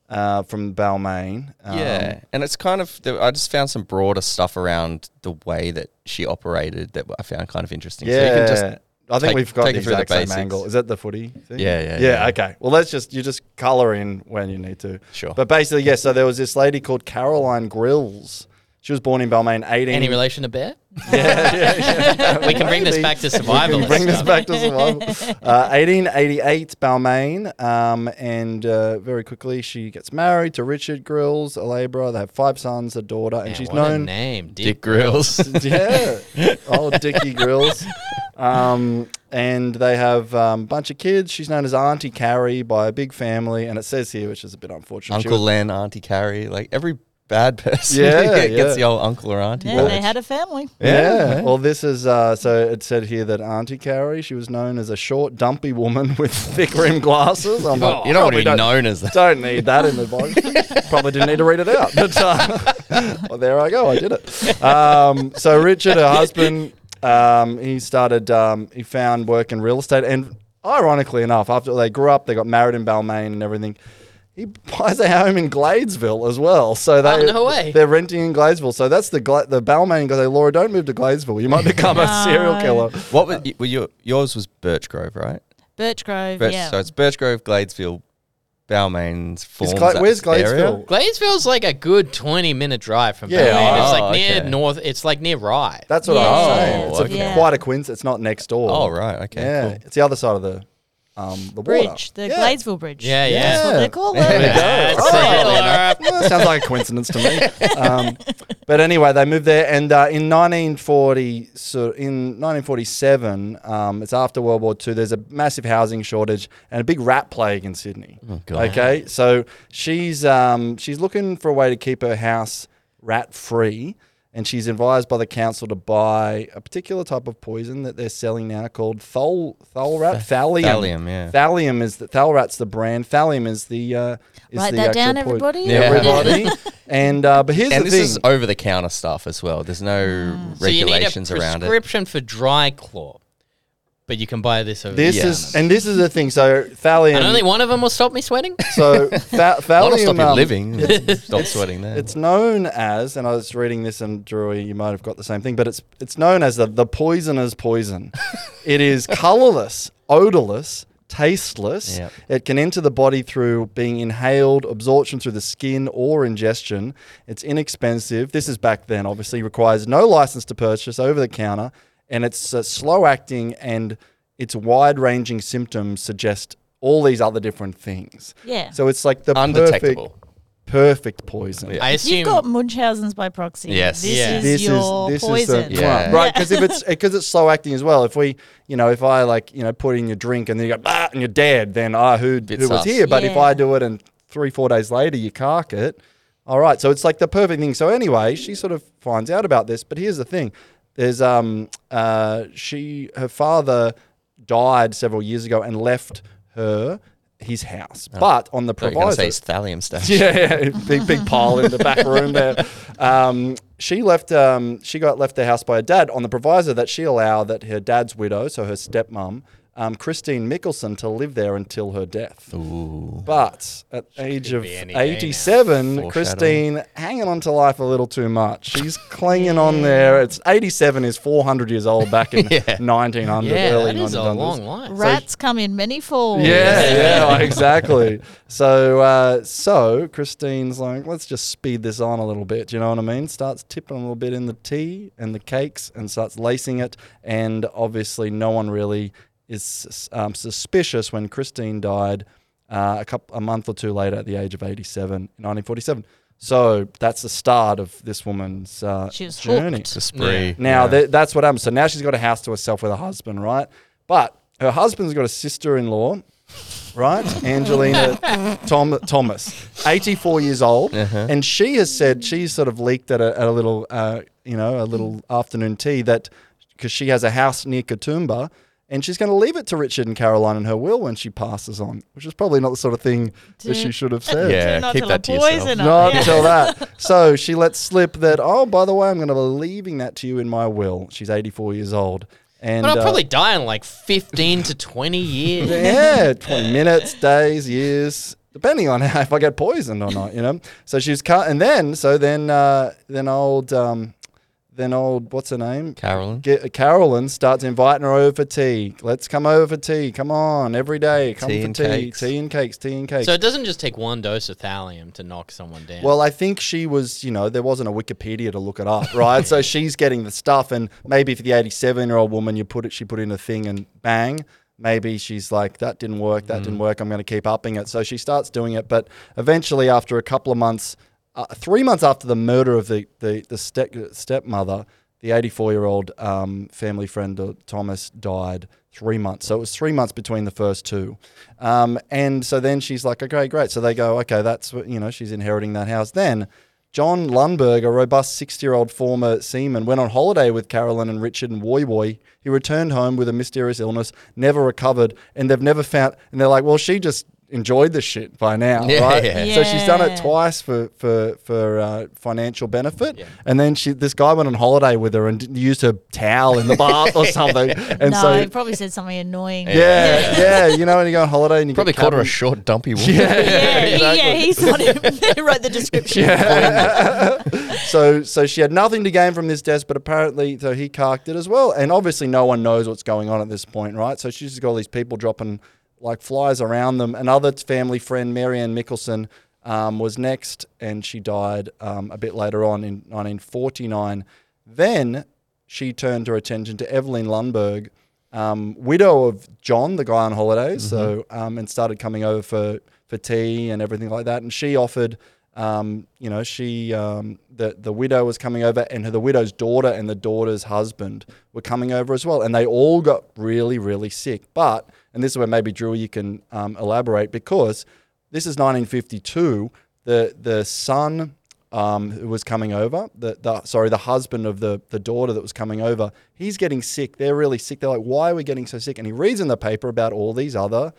uh, from Balmain. Um, Yeah, and it's kind of the, I just found some broader stuff around the way that she operated that I found kind of interesting. Yeah. so you can just I think take- we've got the it through the exact same angle. Is that the footy thing? Yeah, yeah, yeah. yeah. Okay. Well, let's just you just color in when you need to. Sure. But basically, yes. so there was this lady called Caroline Grills. She was born in Balmain 18. Any relation to Bear? *laughs* Yeah, yeah, yeah. *laughs* We can bring this back to We can survival. bring this back to survival. Uh, 1888, Balmain, um, and uh, very quickly she gets married to Richard Grills, a labourer. They have five sons, a daughter, and Man, she's what a known. name, Dick, Dick Grills. *laughs* yeah, old Dickie Grills. Um, and they have a um, bunch of kids. She's known as Auntie Carrie by a big family, and it says here, which is a bit unfortunate. Uncle was- Len, Auntie Carrie, like every bad *laughs* person Yeah, *laughs* gets yeah. the old uncle or auntie. Yeah, they had a family. Yeah. Yeah. Well, this is uh, so it said here that Auntie Carrie, she was known as a short, dumpy woman *laughs* with thick rimmed glasses. I'm like, You don't want to be don't- known as that. Don't need that in the body. Probably didn't need to read it out. But uh, well, there I go. I did it. Um, so Richard, her husband, um, he started. Um, he found work in real estate, and ironically enough, after they grew up, they got married in Balmain and everything. He *laughs* buys a home in Gladesville as well. So they, Oh, no way. they're renting in Gladesville. So that's the Gla- the Balmain guy. Say, Laura, don't move to Gladesville. You might become a serial killer. What was y- well, your, yours was Birchgrove, right? Birchgrove, Birch, yeah. So it's Birchgrove, Gladesville, Balmain's Is forms Gla- that where's area. Gladesville? Gladesville's like a good 20 minute drive from Yeah. Balmain. It's Oh, like near okay. north, it's like near Ryde. That's what Yeah. Oh, I'm saying. It's Oh, a, okay. quite a coincidence. It's not next door. Oh, right. Okay. yeah, Cool. it's the other side of the um the Bridge, water. the yeah. Gladesville Bridge. Yeah, yeah. That's what they call it. There we Oh. Well, sounds like a coincidence to me. *laughs* Um, but anyway, they moved there, and uh, in 1940, so in 1947, um, it's after World War II. There's a massive housing shortage and a big rat plague in Sydney. Oh, God. Okay, so she's um, she's looking for a way to keep her house rat free, and she's advised by the council to buy a particular type of poison that they're selling now called thol tholrat thallium. Thallium, yeah. Thallium is the thalrat's the brand. Thallium is the uh, is Write the that down, actual poison. everybody. Yeah. Everybody. *laughs* and uh, but here's and the this thing. is over the counter stuff as well. There's no Mm. So you need a regulations around it. prescription for Driclor, but you can buy this over this is and this is the thing. So thallium. and only one of them will stop me sweating. *laughs* so tha- *laughs* That'll thallium. stop you um, living. stop sweating there. It's known as, and I was reading this, and Drew, you might have got the same thing, but it's it's known as the the poisoner's poison. *laughs* it is colorless, odorless, tasteless. Yep. It can enter the body through being inhaled, absorption through the skin, or ingestion. It's inexpensive. This is back then, obviously, requires no license to purchase over the counter, and it's uh, slow acting, and its wide ranging symptoms suggest all these other different things. Yeah. So it's like the perfect, Undetectable. perfect poison. Yeah. I assume You've got Munchausen's by proxy. Yes. This Yeah. is this your is this poison. is the Yeah. right because if it's *laughs* because it's slow acting as well if we you know if i like you know put in your drink and then you go bah, and you're dead then ah who, Bit who was sus. here but if i do it and three four days later you cark it all right so it's like the perfect thing so anyway she sort of finds out about this but here's the thing there's um uh she her father died several years ago and left her his house but on the So you're going to proviso say thallium stash. *laughs* yeah, yeah, big big pile in the back room there. Um, she left. Um, she got left the house by her dad on the proviso that she allow that her dad's widow, so her stepmom, um, Christine Mickelson, to live there until her death. Ooh. But at age of be any day now. 87, Christine hanging on to life a little too much. She's clinging on there. It's 87 is 400 years old back in *laughs* 1900, yeah, early that is a long life. Rats come in many forms. Yeah, yeah, exactly. *laughs* So, uh, so Christine's like, let's just speed this on a little bit. Do you know what I mean? Starts tipping a little bit in the tea and the cakes, and starts lacing it. And obviously, no one really is um, suspicious when Christine died uh, a couple a month or two later at the age of 87 in 1947. So that's the start of this woman's uh, She was journey. hooked. It's a spree. Now Yeah. th- that's what happens. So now she's got a house to herself with a husband, right? But her husband's got a sister-in-law, right? *laughs* Angelina Tom- Thomas, 84 years old, Uh-huh. and she has said she's sort of leaked at a, at a little, uh, you know, a little afternoon tea that because she has a house near Katoomba. And she's going to leave it to Richard and Caroline in her will when she passes on, which is probably not the sort of thing that she should have *laughs* said. Yeah, not keep that to yourself. poison her. Not Yeah. until that. *laughs* So she lets slip that, oh, by the way, I'm going to be leaving that to you in my will. She's 84 years old. And But I'll uh, probably die in like 15 to 20 years. *laughs* yeah, 20 minutes, days, years, depending on how, if I get poisoned or not, you know. So she's cut, and then, so then, uh, then old, um, then old what's her name? Carolyn. Get, uh, Carolyn starts inviting her over for tea. Let's come over for tea. Come on, every day. Come Tea for and tea. cakes. Tea and cakes. Tea and cakes. So it doesn't just take one dose of thallium to knock someone down. Well, I think she was, you know, there wasn't a Wikipedia to look it up, right? so *laughs* she's getting the stuff, and maybe for the 87 year old woman, you put it, she put in a thing and bang. Maybe she's like, that didn't work, that didn't mm. work, I'm going to keep upping it. So she starts doing it. But eventually, after a couple of months, uh, three months after the murder of the, the, the step, stepmother, the 84 year old um, family friend uh, Thomas died three months. So it was three months between the first two. Um, and so then she's like, okay, great. So they go, okay, that's what, you know, she's inheriting that house. Then John Lundberg, a robust 60 year old former seaman, went on holiday with Carolyn and Richard and Woy Woy. He returned home with a mysterious illness, never recovered, and they've never found, and they're like, well, she just enjoyed the shit by now, Yeah, right? yeah. So she's done it twice for for for uh, financial benefit, and then she this guy went on holiday with her and d- used her towel in the bath or *laughs* something, and no, so he probably said something annoying. yeah, yeah, you know, when you go on holiday and you Probably get called her a short, dumpy woman. Yeah, he, yeah, he's not even, he wrote the description. *laughs* so so she had nothing to gain from this desk, but apparently so he carked it as well. And obviously no one knows what's going on at this point, right? So she's just got all these people dropping like flies around them. Another family friend, Marianne Mickelson, um, was next, and she died um, a bit later on in 1949. Then she turned her attention to Evelyn Lundberg, um, widow of John, the guy on holidays, so um, and started coming over for for tea and everything like that. And she offered, um, you know, she um, the the widow was coming over, and her, the widow's daughter and the daughter's husband were coming over as well, and they all got really really sick. But and this is where maybe Drew you can um, elaborate because this is 1952. The the son um, who was coming over, the, the sorry, the husband of the the daughter that was coming over, he's getting sick. They're really sick. They're like, why are we getting so sick? And he reads in the paper about all these other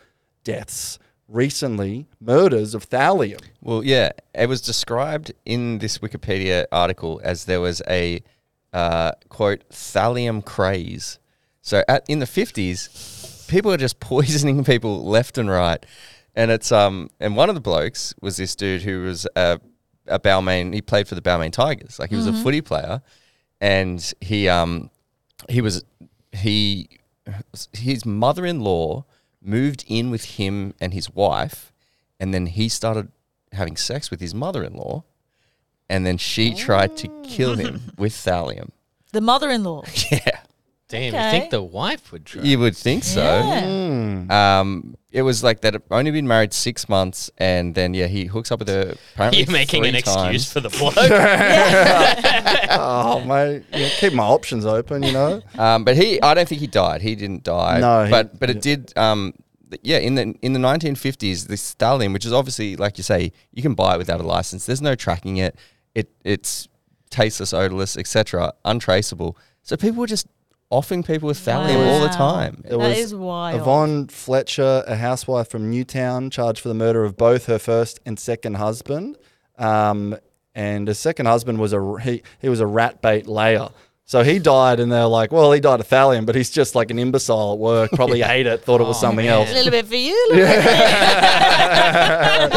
deaths recently, murders of thallium. Well, yeah, it was described in this Wikipedia article as there was a uh, quote thallium craze. So at, in the fifties, people are just *laughs* poisoning people left and right, and it's um and one of the blokes was this dude who was a a Balmain. He played for the Balmain Tigers, like he was a footy player, and he um he was he his mother-in-law moved in with him and his wife. And then he started having sex with his mother-in-law. And then she tried to kill him with thallium. The mother-in-law. *laughs* yeah Damn, Okay. you think the wife would try? you would think so Yeah. um it was like that only been married six months and then yeah he hooks up with her apparently You're making an three excuse for the *laughs* bloke. *laughs* oh mate, you know, keep my options open, you know. *laughs* Um, but he, I don't think he died. He didn't die. No, he- but but it did. Um, yeah, in the in the 1950s, this thallium, which is obviously like you say, you can buy it without a license. There's no tracking it. It it's tasteless, odorless, etc., untraceable. So people were just offing people with thallium all the time. It That was is wild. Yvonne Fletcher, a housewife from Newtown, charged for the murder of both her first and second husband. Um, and her second husband was a he, he was a rat bait layer. So he died, and they're like, "Well, he died of thallium, but he's just like an imbecile at work. *laughs* Probably ate it, thought it was something else. a else. little bit for you. a little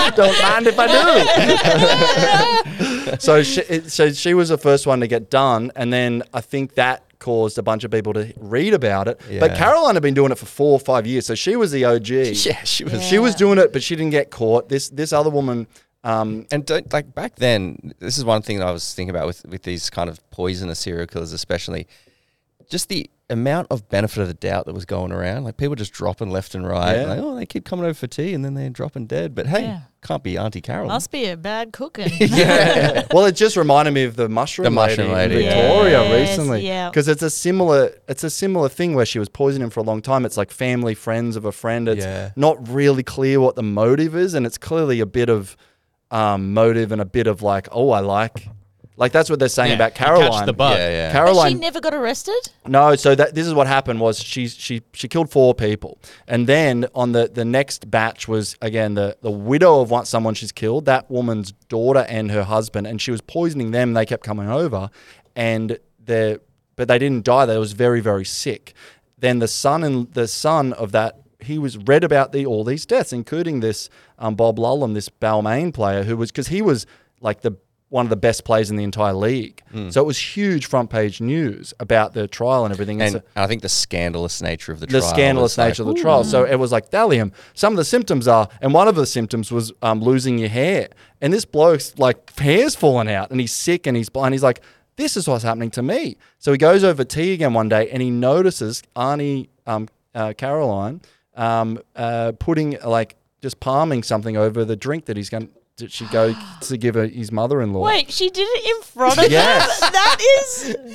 bit *laughs* Don't mind if I do." *laughs* so she, so she was the first one to get done, and then I think that caused a bunch of people to read about it. But Caroline had been doing it for four or five years, so she was the OG. *laughs* Yeah, she was. She was doing it, but she didn't get caught. This this other woman, um, And don't like back then. This is one thing that I was thinking about with with these kind of poisonous serial killers, especially. Just the amount of benefit of the doubt that was going around, like people just dropping left and right. Yeah. Like, oh, they keep coming over for tea and then they're dropping dead. But hey, Yeah. can't be Auntie Carol. Must be a bad cooking. *laughs* *laughs* well, it just reminded me of the mushroom The mushroom lady, in lady, yeah. Victoria Yes, recently. yeah. because it's a similar it's a similar thing where she was poisoning for a long time. It's like family friends of a friend. It's Yeah. not really clear what the motive is, and it's clearly a bit of um, motive and a bit of like, oh, I like. Like that's what they're saying Yeah, about you catch Caroline. the bug. Yeah, yeah. But she Caroline never got arrested? No, so that this is what happened was she she she killed four people, and then on the the next batch was again the the widow of one someone she's killed, that woman's daughter and her husband, and she was poisoning them. They kept coming over, and the but they didn't die. They was very very sick. Then the son and the son of that he was read about the all these deaths, including this um, Bob Lulham, this Balmain player who was because he was like the one of the best players in the entire league. So it was huge front page news about the trial and everything. And, so- I think the scandalous nature of the, the trial. scandalous was like, nature of the trial. So it was like thallium. Some of the symptoms are, and one of the symptoms was um, losing your hair. And this bloke's like hair's falling out, and he's sick, and he's blind. He's like, this is what's happening to me. So he goes over tea again one day, and he notices Arnie um, uh, Caroline um, uh, putting like just palming something over the drink that he's going. Did she go to give her, his mother-in-law? Wait, she did it in front of Yes. them? That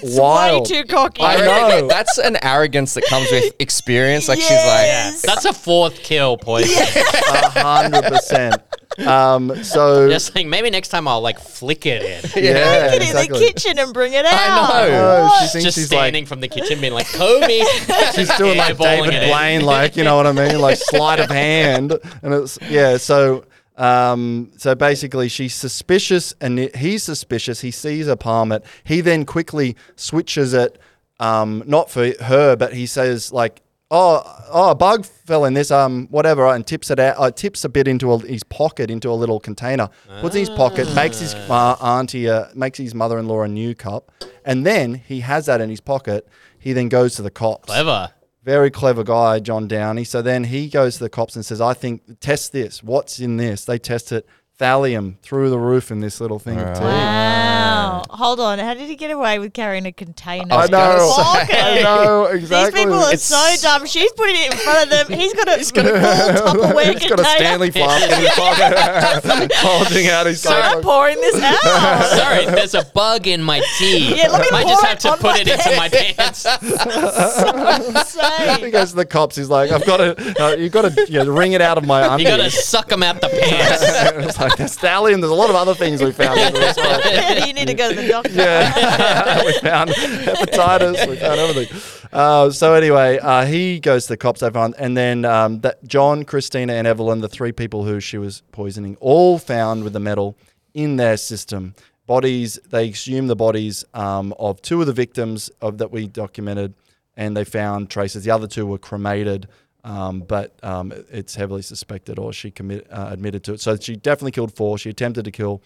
is Wild. way too cocky. I I know. know. That's an arrogance that comes with experience. Like Yes. she's like, That's a fourth kill poison. A hundred percent. Um, so Just saying, maybe next time I'll like flick it in. *laughs* yeah, Get in exactly. the kitchen and bring it out. I know. Oh, she thinks Just she's like standing from the kitchen, being like, "Kobe." *laughs* she's doing like David. Blaine, like you know what I mean, like sleight of hand, and it's yeah. So um, so basically, she's suspicious, and he's suspicious. He sees a palm it. He then quickly switches it, um, not for her, but he says like. Oh, oh! A bug fell in this, um, whatever, and tips it out. Uh, tips a bit into a, his pocket, into a little container. Puts in his pocket, makes his uh, auntie, uh, makes his mother-in-law a new cup, and then he has that in his pocket. He then goes to the cops. Clever. Very clever guy, John Downey. So then he goes to the cops and says, I think, test this. What's in this? They test it. Thallium through the roof in this little thing of tea. Wow. Hold on. How did he get away with carrying a container? I in know. his *laughs* pocket? I know, exactly. These people are It's- so dumb. She's putting it in front of them. He's got a, he's got a *laughs* full Tupperware He's got a container. Stanley *laughs* flask in his pocket, bulging out his Start coat. pouring this out. Sorry, there's a bug in my tea. Yeah, let me Might pour just it have to on put my it into my pants. He Insane. goes to the cops. He's like, "I've got to, uh, you've got to you know, wring it out of my You undies." gotta suck them out the pants. it's like there's thallium. There's a lot of other things we found. in this one. you need to go to the doctor. Yeah, *laughs* we found hepatitis. We found everything. Uh, so anyway, uh, he goes to the cops. They found, and then um, that John, Christina, and Evelyn, the three people who she was poisoning, all found with the metal in their system. Bodies. They exhumed the bodies um, of two of the victims of that we documented, and they found traces. The other two were cremated. Um, but um, it's heavily suspected, or she commit, uh, admitted to it. So she definitely killed four. She attempted to kill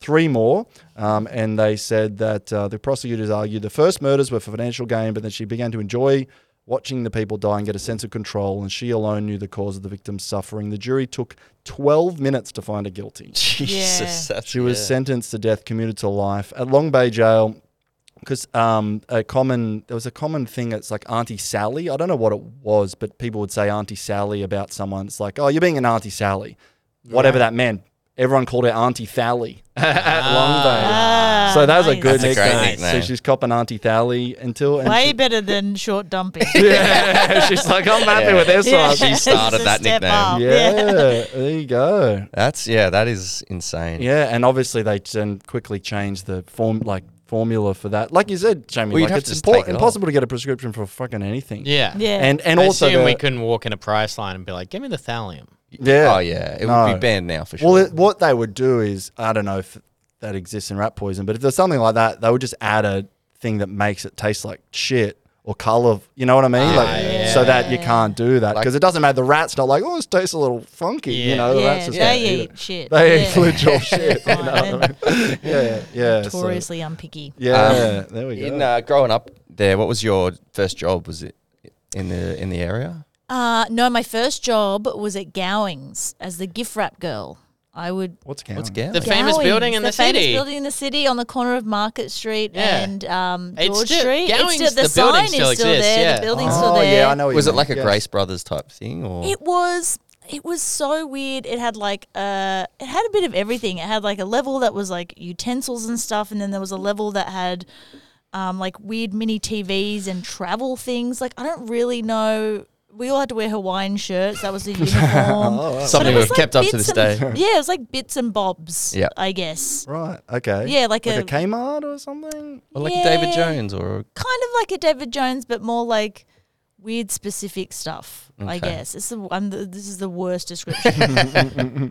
three more, um, and they said that uh, the prosecutors argued the first murders were for financial gain, but then she began to enjoy watching the people die and get a sense of control, and she alone knew the cause of the victim's suffering. The jury took 12 minutes to find her guilty. *laughs* Jesus, Yeah. She was yeah. sentenced to death, commuted to life at Long Bay Jail. Because um, a common there was a common thing. It's like Auntie Sally. I don't know what it was, but people would say Auntie Sally about someone. It's like, oh, you're being an Auntie Sally, whatever that meant. Everyone called her Auntie Thally *laughs* at Long Bay. Ah, So that was a good That's a great nickname. nickname. So she's copping Auntie Thally until and Way she- better than short dumping. *laughs* yeah, *laughs* she's like, I'm happy with this Yeah. one. She started that nickname. up. Yeah, there you go. That's yeah, that is insane. Yeah, and obviously they then quickly changed the form like formula for that. Like you said, Jamie, Well, you'd like have it's to impor- it impossible to get a prescription for fucking anything. Yeah. Yeah. And and I also assume the- we couldn't walk in a price line and be like, "Give me the thallium." Yeah. Oh yeah, it No. would be banned now for sure. Well, it, what they would do is I don't know if that exists in rat poison, but if there's something like that, they would just add a thing that makes it taste like shit or color. You know what I mean? Ah, like yeah. so that you can't do that Like- because it doesn't matter. The rat's not like oh, this tastes a little funky. You know, the yeah, rats just they don't eat eat it. shit. They yeah. eat literal *laughs* shit. You know Fine, what I mean? Yeah, yeah. so- Notoriously unpicky. yeah, there we go. in uh, growing up there, what was your first job? Was it in the in the area? Uh, no, my first job was at Gowings as the gift wrap girl. I would. What's count? What's Gown? The famous Gowings, building in the, famous city. building in the city on the corner of Market Street Yeah. and um, It's George still- Street. Gowings, it's still, the, the building sign still is still exists, there. yeah. The building's oh, still there. yeah, I know. What you Was it mean, like a yes. Grace Brothers type thing, or It was it was so weird. It had like uh it had a bit of everything. It had like a level that was like utensils and stuff, and then there was a level that had um like weird mini TVs and travel things. Like I don't really know. We all had to wear Hawaiian shirts. That was the *laughs* uniform. Oh, but something was we've kept up to bits this and- day? *laughs* Yeah, it was like bits and bobs. Yeah. I guess. Right. Okay. Yeah, like like a, a- Kmart or something. or like a David Jones or Kind of like a David Jones, but more like weird specific stuff. I Okay. guess it's the one. This is the worst description.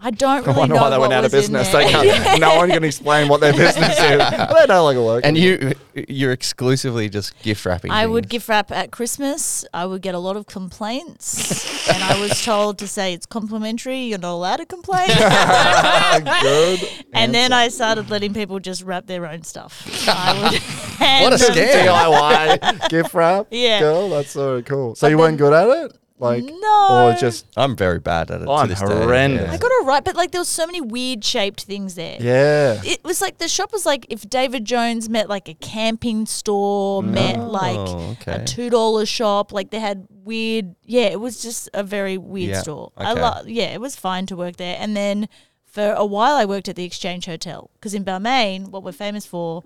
I don't I really wonder know why they what went out of was in business. there. They can't, *laughs* no one can explain what their *laughs* business is. Well, they no longer work. And you, you're exclusively just gift wrapping. I would things. gift wrap at Christmas. I would get a lot of complaints, and I was told to say it's complimentary. You're not allowed to complain. *laughs* good. and then I started letting people just wrap their own stuff. I would What a *laughs* hand them- scam. DIY gift wrap. *laughs* Yeah. Girl, that's so cool. So But you weren't good at it? Like, No. or just, I'm very bad at it. I'm to this day, horrendous. yeah. I got it right, but like there was so many weird shaped things there. yeah. It was like the shop was like if David Jones met like a camping store, mm. met like Oh, okay. a two dollar shop. Like they had weird. Yeah, it was just a very weird Yeah, store. I okay. love. Yeah, it was fine to work there. And then for a while, I worked at the Exchange Hotel because in Balmain, what we're famous for,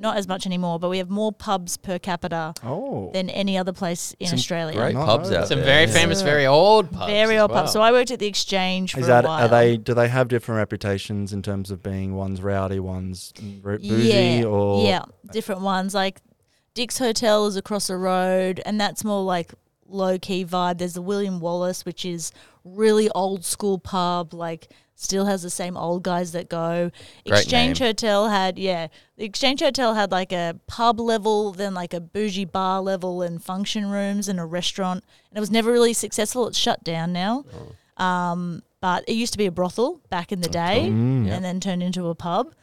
not as much anymore, but we have more pubs per capita Oh. than any other place in Some Australia. Great Not pubs know out Some there. very yeah. famous, very old pubs. Very as old well. pubs. So I worked at the Exchange for Is that a while. are they? Do they have different reputations in terms of being one's rowdy, one's r- bougie, yeah, or yeah, different ones. Like Dick's Hotel is across the road, and that's more like low key vibe. There's the William Wallace, which is really old school pub, like still has the same old guys that go. Great Exchange name. Hotel had yeah, the Exchange Hotel had like a pub level, then like a bougie bar level, and function rooms and a restaurant, and it was never really successful. It's shut down now. Um, but it used to be a brothel back in the day, Mm. and then turned into a pub.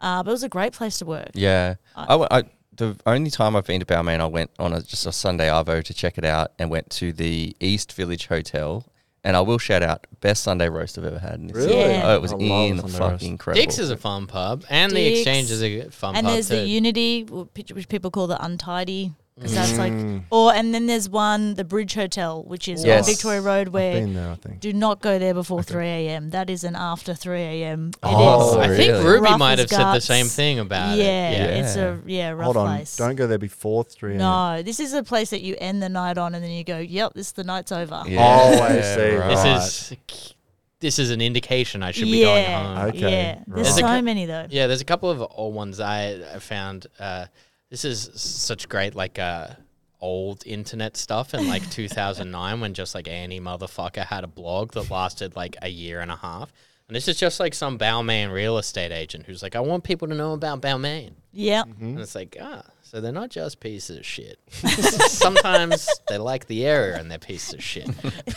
Uh, but it was a great place to work. Yeah. I, w- I- the only time I've been to Balmain, I went on a, just a Sunday Arvo to check it out and went to the East Village Hotel. And I will shout out, best Sunday roast I've ever had. in this Really? Yeah. Oh, it was I love in Sunday fucking incredible. Dick's is a fun pub, and the Dick's. Exchange is a fun and pub there's too. the Unity, which which people call the Untidy, because that's like, Mm. or and then there's one, the Bridge Hotel, which is Yes. on Victoria Road, I've where been there, I think. do not go there before 3 a.m. That is an after 3 a.m. It is. Oh, I think really? Ruby Rough might as have said the guts. same thing about yeah, it. Yeah. it's a yeah rough Hold on, place. don't go there before three. a.m. no, this is a place that you end the night on, and then you go, "Yep, this the night's over." Yeah, Oh, I see. right. This is this is an indication I should be going home. Okay, yeah. There's right. so There's a cou- many though. Yeah, there's a couple of old ones I, I found. Uh, this is such great, like uh, old internet stuff in like *laughs* 2009 when just like any motherfucker had a blog that lasted like a year and a half. And this is just like some Balmain real estate agent who's like, I want people to know about Balmain. Yep. And it's like, ah, so they're not just pieces of shit. *laughs* Sometimes they like the area and they're pieces of shit.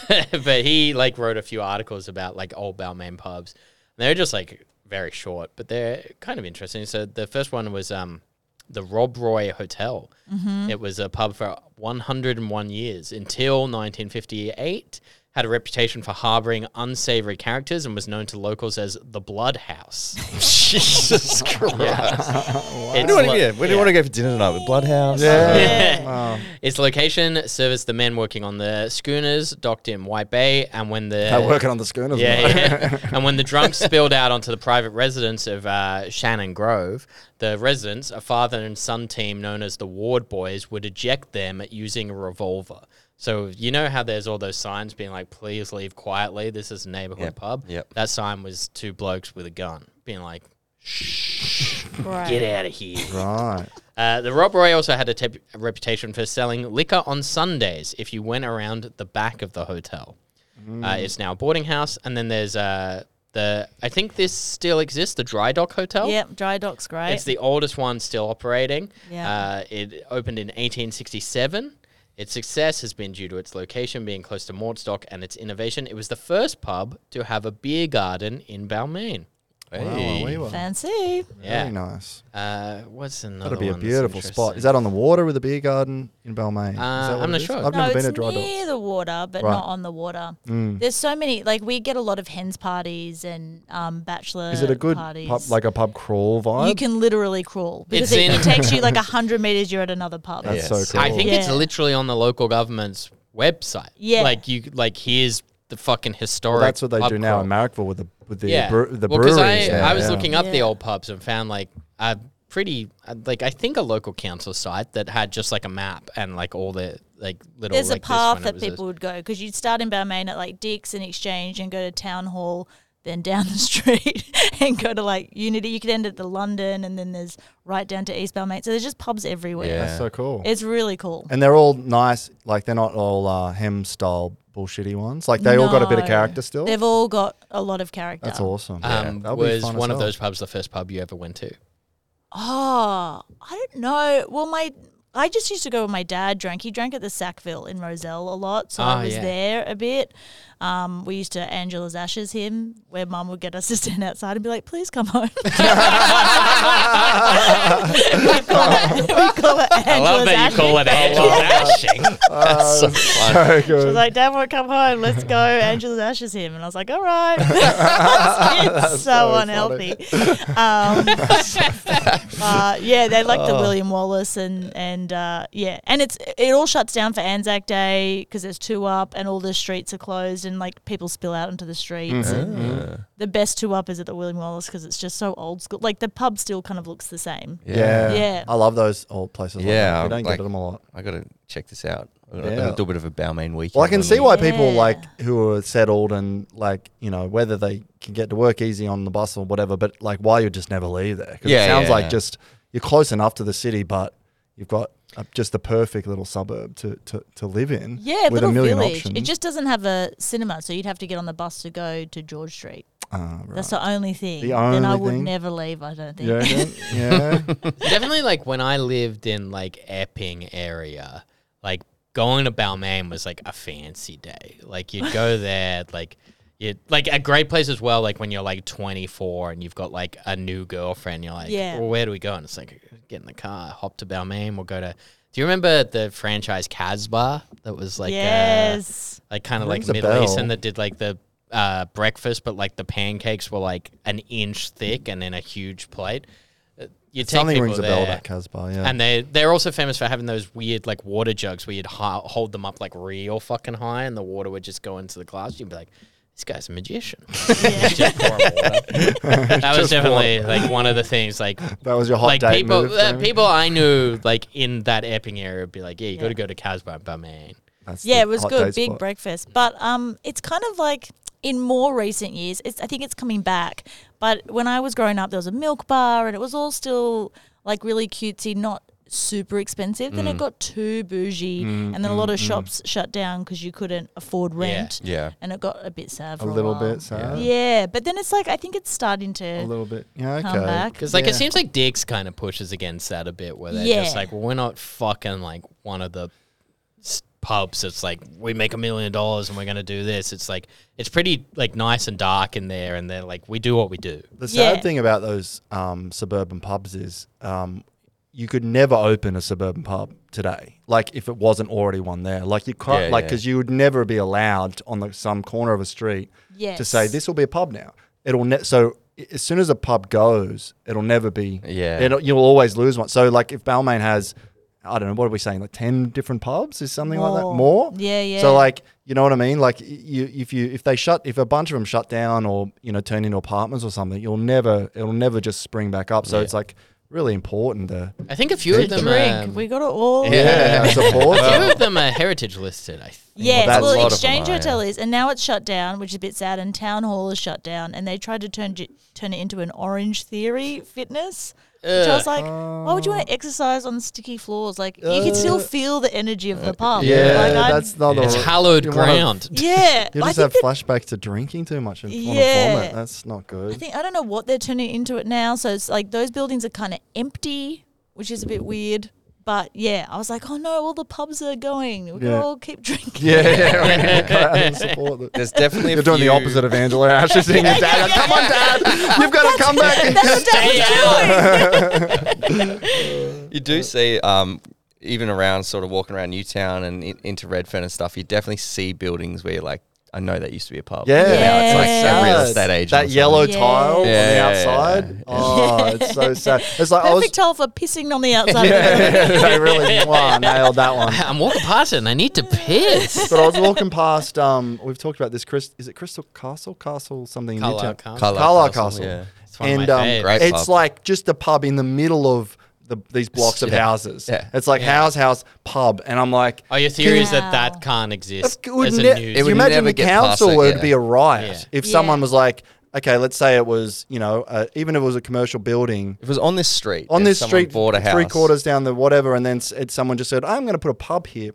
*laughs* but he like wrote a few articles about like old Balmain pubs. And they're just like very short, but they're kind of interesting. So the first one was um the Rob Roy Hotel. Mm-hmm. It was a pub for 101 years until 1958. Had a reputation for harboring unsavory characters and was known to locals as the Blood House. *laughs* Jesus Christ. It's Where do you want to yeah, where do you want to go for dinner tonight? With Bloodhouse? Yeah. Yeah. Wow. Its location serviced the men working on the schooners docked in White Bay, and when the They're working on the schooners. yeah, mate. yeah. and when the drunks spilled out onto the private residence of uh, Shannon Grove, the residents, a father and son team known as the Ward Boys, would eject them using a revolver. So you know how there's all those signs being like, "Please leave quietly. This is a neighborhood Yep, pub." yep. That sign was two blokes with a gun, being like, Right. "Get out of here." Right. Uh, the Rob Roy also had a, tep- a reputation for selling liquor on Sundays if you went around the back of the hotel. Uh, it's now a boarding house, and then there's uh, the I think this still exists, the Dry Dock Hotel. Yep. Dry dock's great. It's the oldest one still operating. Yeah. Uh, it opened in 1867. Its success has been due to its location being close to Mort's Dock and its innovation. It was the first pub to have a beer garden in Balmain. Wow, we were. Fancy. Yeah. Very nice. Uh, what's another That'd be a one that's beautiful spot. Is that on the water with a beer garden in Balmain? Is Uh, what I'm it not is? sure. I've no, never been it's to Dry near Dock. the water, but Right. not on the water. Mm. There's so many. Like we get a lot of hens parties and um, bachelor. Is it a good parties. pub, like a pub crawl vibe? you can literally crawl because It's it, in- it takes you *laughs* like hundred meters. You're at another pub. That's Yes. so cool. I think it's Yeah. literally on the local government's website. Yeah. Like you like here's the fucking historic. Well, that's what they pub do now in. Marrickville with the with the yeah. bre- the well, 'cause breweries. I, yeah, I was yeah. looking up the old pubs and found like a pretty uh, like I think a local council site that had just like a map and like all the like little. There's like, a path that was a- people would go because you'd start in Balmain at like Dick's and Exchange and go to Town Hall, then down *laughs* the street and go to like Unity. You could end at the London, and then there's right down to East Balmain. So there's just pubs everywhere. Yeah. That's so cool. It's really cool. and they're all nice. Like they're not all uh, hem style bullshitty ones. Like they all got a bit of No. character still. They've all got a lot of character. That's awesome. Um, That'll be was fun as one of hell. those pubs the first pub you ever went to? Oh, I don't know. Well, my I just used to go with my dad. Drank. He drank at the Sackville in Rozelle a lot, so Ah, I was yeah. there a bit. Um, we used to Angela's Ashes him, where Mum would get us to stand outside and be like, "Please come home." *laughs* *laughs* we call it, we call it Angela's Ashes. it ashing. That's so fun. So She was like, Dad won't come home. Let's go. *laughs* Angela's Ashes him. And I was like, all right. it's so, unhealthy. Um, uh, yeah, they like the William Wallace and, and uh, yeah. And it's it all shuts down for Anzac Day because there's two up and all the streets are closed and like people spill out into the streets. Mm-hmm. And the best two up is at the William Wallace because it's just so old school. Like the pub still kind of looks the same. Yeah. Yeah. I love those old places. like Yeah, that. we don't like- get them a lot. I got to check this out. I'm Yeah. going to do a bit of a Balmain weekend. Well, I can see we- why people Yeah. like who are settled and like you know whether they can get to work easy on the bus or whatever, but like why you just never leave there. 'Cause Yeah, it sounds yeah, like yeah. just you're close enough to the city, but you've got just the perfect little suburb to, to, to live in. Yeah, with little a million village. options. It just doesn't have a cinema, so you'd have to get on the bus to go to George Street. Ah, right. That's the only thing. The only then I would thing? never leave. I don't think. yeah, *laughs* yeah, yeah. Definitely, like when I lived in like Epping area, like going to Balmain was like a fancy day. Like you'd go there, like you like a great place as well. Like when you're like 24 and you've got like a new girlfriend, you're like, Yeah. well, where do we go? And it's like get in the car, hop to Balmain. We'll go to. Do you remember the franchise Kazbah that was like uh, yes. like kind of like Rings a Middle. Eastern that did like the uh, breakfast, but like the pancakes were like an inch thick and in a huge plate. Uh, You take Something people rings a there, bell about Kazbah. Yeah, and they they're also famous for having those weird like water jugs where you'd ho- hold them up like real fucking high, and the water would just go into the glass. You'd be like. This guy's a magician. *laughs* Just *laughs* that was definitely like one of the things. Like, that was your hot like date people, move. uh, people I knew like in that Epping area would be like, yeah, you got to go to Kazbah, Balmain. That's Yeah, it was good. Big spot. breakfast. But um, it's kind of like in more recent years. It's I think it's coming back. But when I was growing up, there was a milk bar, and it was all still like really cutesy, not super expensive. Then Mm. it got too bougie, and then a lot of shops shut down because you couldn't afford rent. Yeah. and it got a bit sad. For A a, little while. bit sad. Yeah, but then it's like I think it's starting to A little bit. Yeah, okay. Come back. Because like Yeah. it seems like Dick's kind of pushes against that a bit, where they're Yeah. just like, well, we're not fucking like one of the s- pubs that's like we make a million dollars and we're gonna do this. It's like it's pretty like nice and dark in there, and they're like, we do what we do. The sad Yeah. thing about those um, suburban pubs is um, you could never open a suburban pub today. Like if it wasn't already one there, like you can't, Yeah, like yeah. because you would never be allowed on the, some corner of a street Yes. to say this will be a pub now. It'll ne- so as soon as a pub goes, it'll never be. Yeah. It'll, you'll always lose one. So like if Balmain has. I don't know. What are we saying? Like ten different pubs? Is something like that More. more? Yeah, yeah. So like, you know what I mean? Like, you if you if they shut if a bunch of them shut down or you know turn into apartments or something, you'll never it'll never just spring back up. So Yeah. it's like really important to I think a few of them, drink. um, we got it all. yeah, *laughs* support. a few of them are heritage listed. I think. Yes, that's well, lot of Exchange them are, Hotel yeah. is, and now it's shut down, which is a bit sad. And Town Hall is shut down, and they tried to turn j- turn it into an Orange Theory fitness. Which I was like, why would you want to oh. exercise on sticky floors? Like you can uh. still feel the energy of the uh, pub. yeah, like, I- that's not It's the hallowed you wanna- ground. *laughs* yeah. You I just think have that- flashbacks to drinking too much and want to Yeah. vomit. That's not good. I think I don't know what they're turning into it now. So it's like those buildings are kind of empty, which is a bit weird. But yeah, I was like, oh no, all the pubs are going. We Yeah. can all keep drinking. yeah, yeah, we gotta *laughs* support the- There's definitely a You're doing the few- opposite of Angela Ashes and your dad. Come on, Dad, you've got to come back and That's what Dad was doing. You do see, um, even around sort of walking around Newtown and in, into Redfern and stuff, you definitely see buildings where you're like, I know that used to be a pub. Yeah, Now it's like Yeah. a real estate agent. That yellow Yeah. tile on the yeah, yeah, outside. yeah. Oh, it's so *laughs* sad. It's like I was. Perfect towel for pissing on the outside. of the Yeah, building. *laughs* they really wow, nailed that one. I'm walking past it and I need to piss. But I was walking past. Um, we've talked about this. Chris, is it Crystal Castle? Castle something in Carlisle Newtown? Castle. Carlisle Carlisle Castle, Castle. yeah. It's one of and my um. Great it's pub. like just a pub in the middle of the, these blocks of Yeah. houses. Yeah. It's like house, house, pub, and I'm like, Oh, your theory is that that can't exist it would as a ne- news. It you imagine never the get past council it, would yeah. be a riot Yeah. if Yeah. someone was like, okay, let's say it was, you know, uh, even if it was a commercial building If it was on this street, on and this someone street, bought a house, three quarters down the whatever, and then s- it, someone just said, "I'm going to put a pub here."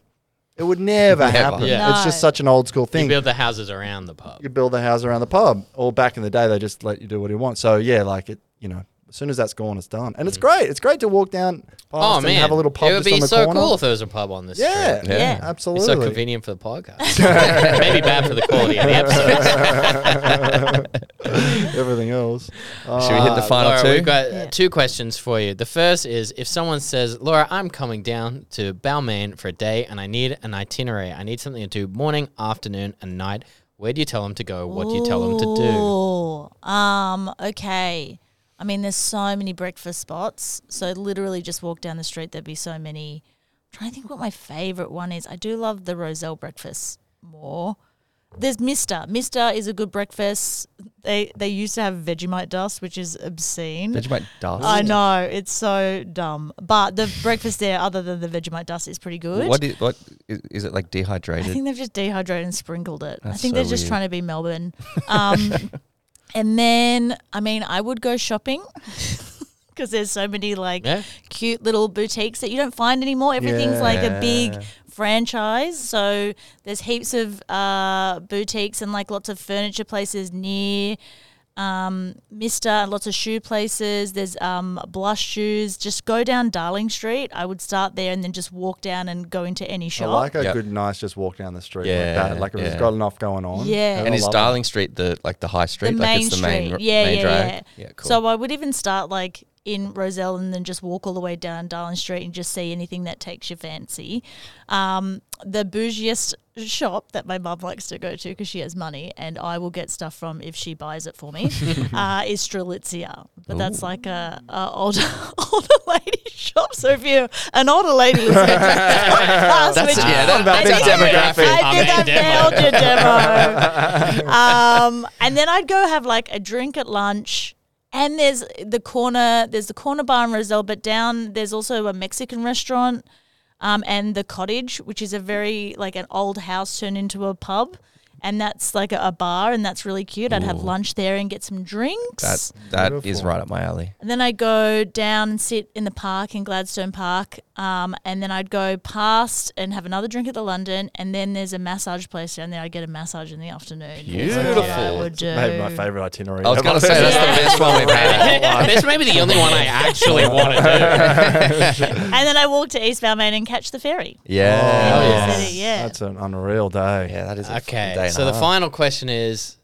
It would never, Never. happen. Yeah. It's just No. such an old school thing. You build the houses around the pub. you build the house around the pub. Or back in the day, they just let you do what you want. So yeah, like it, you know, as soon as that's gone, it's done, and it's great. It's great to walk down past Oh and man, have a little pub it would just on be the so corner. cool if there was a pub on this Yeah, street. Yeah. Yeah. It's absolutely. so convenient for the *laughs* podcast. Maybe bad for the quality of the episode. *laughs* Everything else. Should we hit the Uh, final Laura, two? We've got uh, Yeah. two questions for you. The first is if someone says, Laura, I'm coming down to Balmain for a day and I need an itinerary. I need something to do morning, afternoon, and night. Where do you tell them to go? What do you tell them to do? Ooh, Um, okay. I mean, there's so many breakfast spots. So literally just walk down the street, there'd be so many. I'm trying to think what my favorite one is. I do love the Rozelle breakfast more. There's Mister. Mister is a good breakfast. They they used to have Vegemite dust, which is obscene. Vegemite dust. I know it's so dumb, but the breakfast there, other than the Vegemite dust, is pretty good. What is what is, is it like dehydrated? I think they've just dehydrated and sprinkled it. I think so they're just weird. trying to be Melbourne. Um, *laughs* and then, I mean, I would go shopping *laughs* because there's so many like Yeah. cute little boutiques that you don't find anymore. Everything's like a big franchise. So there's heaps of uh, boutiques and like lots of furniture places near um, Mister, lots of shoe places. There's um, blush shoes. Just go down Darling Street. I would start there and then just walk down and go into any shop. I shop. like a Yep. good, nice, just walk down the street Yeah, like that. Like if yeah. it's got enough going on. Yeah. and I is love it. Darling Street the like the high street? the like main it's the street. main, r- yeah, main yeah, drag? yeah. cool. So I would even start like in Rozelle and then just walk all the way down Darling Street and just see anything that takes your fancy. Um, the bougiest shop that my mum likes to go to because she has money and I will get stuff from if she buys it for me *laughs* uh, is Strelitzia. But that's like a, a older *laughs* older lady shop. So if you're an older lady listening *laughs* to That's- which yeah, that's I big demographic. I think I I mean, failed your demo. um, and then I'd go have like a drink at lunch. And there's the corner, there's the corner bar in Rozelle, but down there's also a Mexican restaurant, um, and the cottage, which is a very like an old house turned into a pub, and that's like a, a bar, and that's really cute. I'd have lunch there and get some drinks. that that is Beautiful. right up my alley. And then I'd go down and sit in the park in Gladstone Park. Um, and then I'd go past and have another drink at the London. And then there's a massage place down there. I'd get a massage in the afternoon. That's I Beautiful. would do. Maybe my favorite itinerary. I was gonna say that's the best one we've had. This may be the only one I actually want to do. *laughs* And then I walk to East Balmain and catch the ferry. Yeah. Oh, yeah. Yeah. That's an unreal day. Yeah, that is a fucking day Okay, so the final question is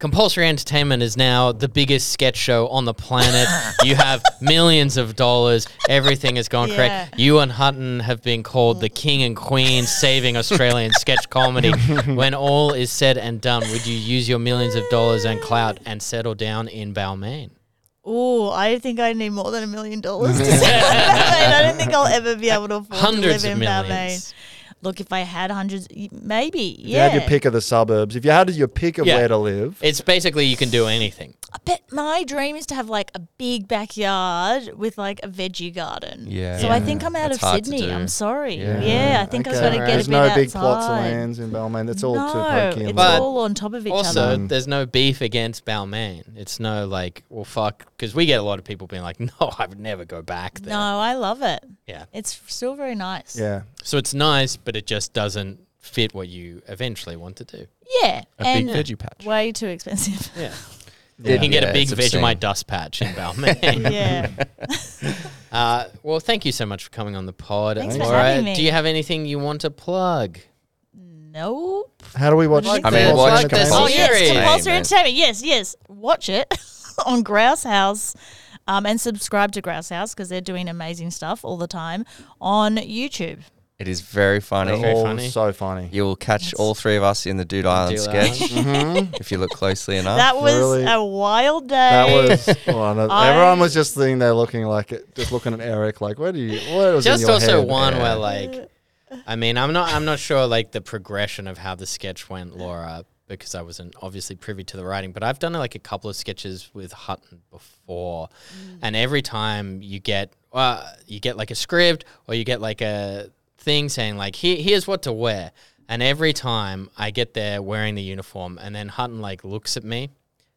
compulsory entertainment is now the biggest sketch show on the planet. *laughs* you have millions of dollars. Everything has gone Yeah. correct. You and Hutton have been called the king and queen *laughs* saving Australian sketch comedy. *laughs* When all is said and done, would you use your millions of dollars and clout and settle down in Balmain? Oh, I think I need more than a million dollars to settle in Balmain. I don't think I'll ever be able to afford Hundreds to of live in millions. Balmain. Look, if I had hundreds, maybe, If you yeah. had your pick of the suburbs, if you had your pick of Yeah. where to live, It's basically you can do anything. I bet my dream is to have like a big backyard with like a veggie garden. Yeah. So I think I'm out That's of hard to Sydney. do. I'm sorry. Yeah. Yeah, I think I was Okay. going to get There's a bit no outside. big plots of lands in Balmain. It's all no, too pokey. it's and But all on top of each Also, other. Mm. there's no beef against Balmain. It's no like, well, fuck, because we get a lot of people being like, *laughs* no, I would never go back there. No, I love it. Yeah. It's still very nice. yeah. So it's nice, but it just doesn't fit what you eventually want to do. Yeah. A and big veggie patch. way too expensive. Yeah. Yeah. *laughs* You can get Yeah, a big it's obscene. Vegemite dust patch in Balmain. *laughs* yeah. *laughs* uh, well, thank you so much for coming on the pod. Thanks for Laura, having me. Do you have anything you want to plug? Nope. How do we watch? Like I mean, the- watch like the Oh compulsory yes, series. compulsory entertainment. entertainment. Yes, yes. Watch it on Grouse House, um, and subscribe to Grouse House because they're doing amazing stuff all the time on YouTube. It is very funny. Very all funny. so funny. You will catch all three of us in the Dude Island Dude sketch *laughs* Mhm. if you look closely enough. that was really- a wild day. That was well, no, I- everyone was just sitting there looking like it, just looking at Eric like, where do you? What was Just in your also head? one Yeah. where like, I mean, I'm not, I'm not sure like the progression of how the sketch went, Laura, because I wasn't obviously privy to the writing. But I've done like a couple of sketches with Hutton before, and every time you get, uh, you get like a script or you get like a thing saying like, Here, here's what to wear, and every time I get there wearing the uniform, and then Hutton like looks at me,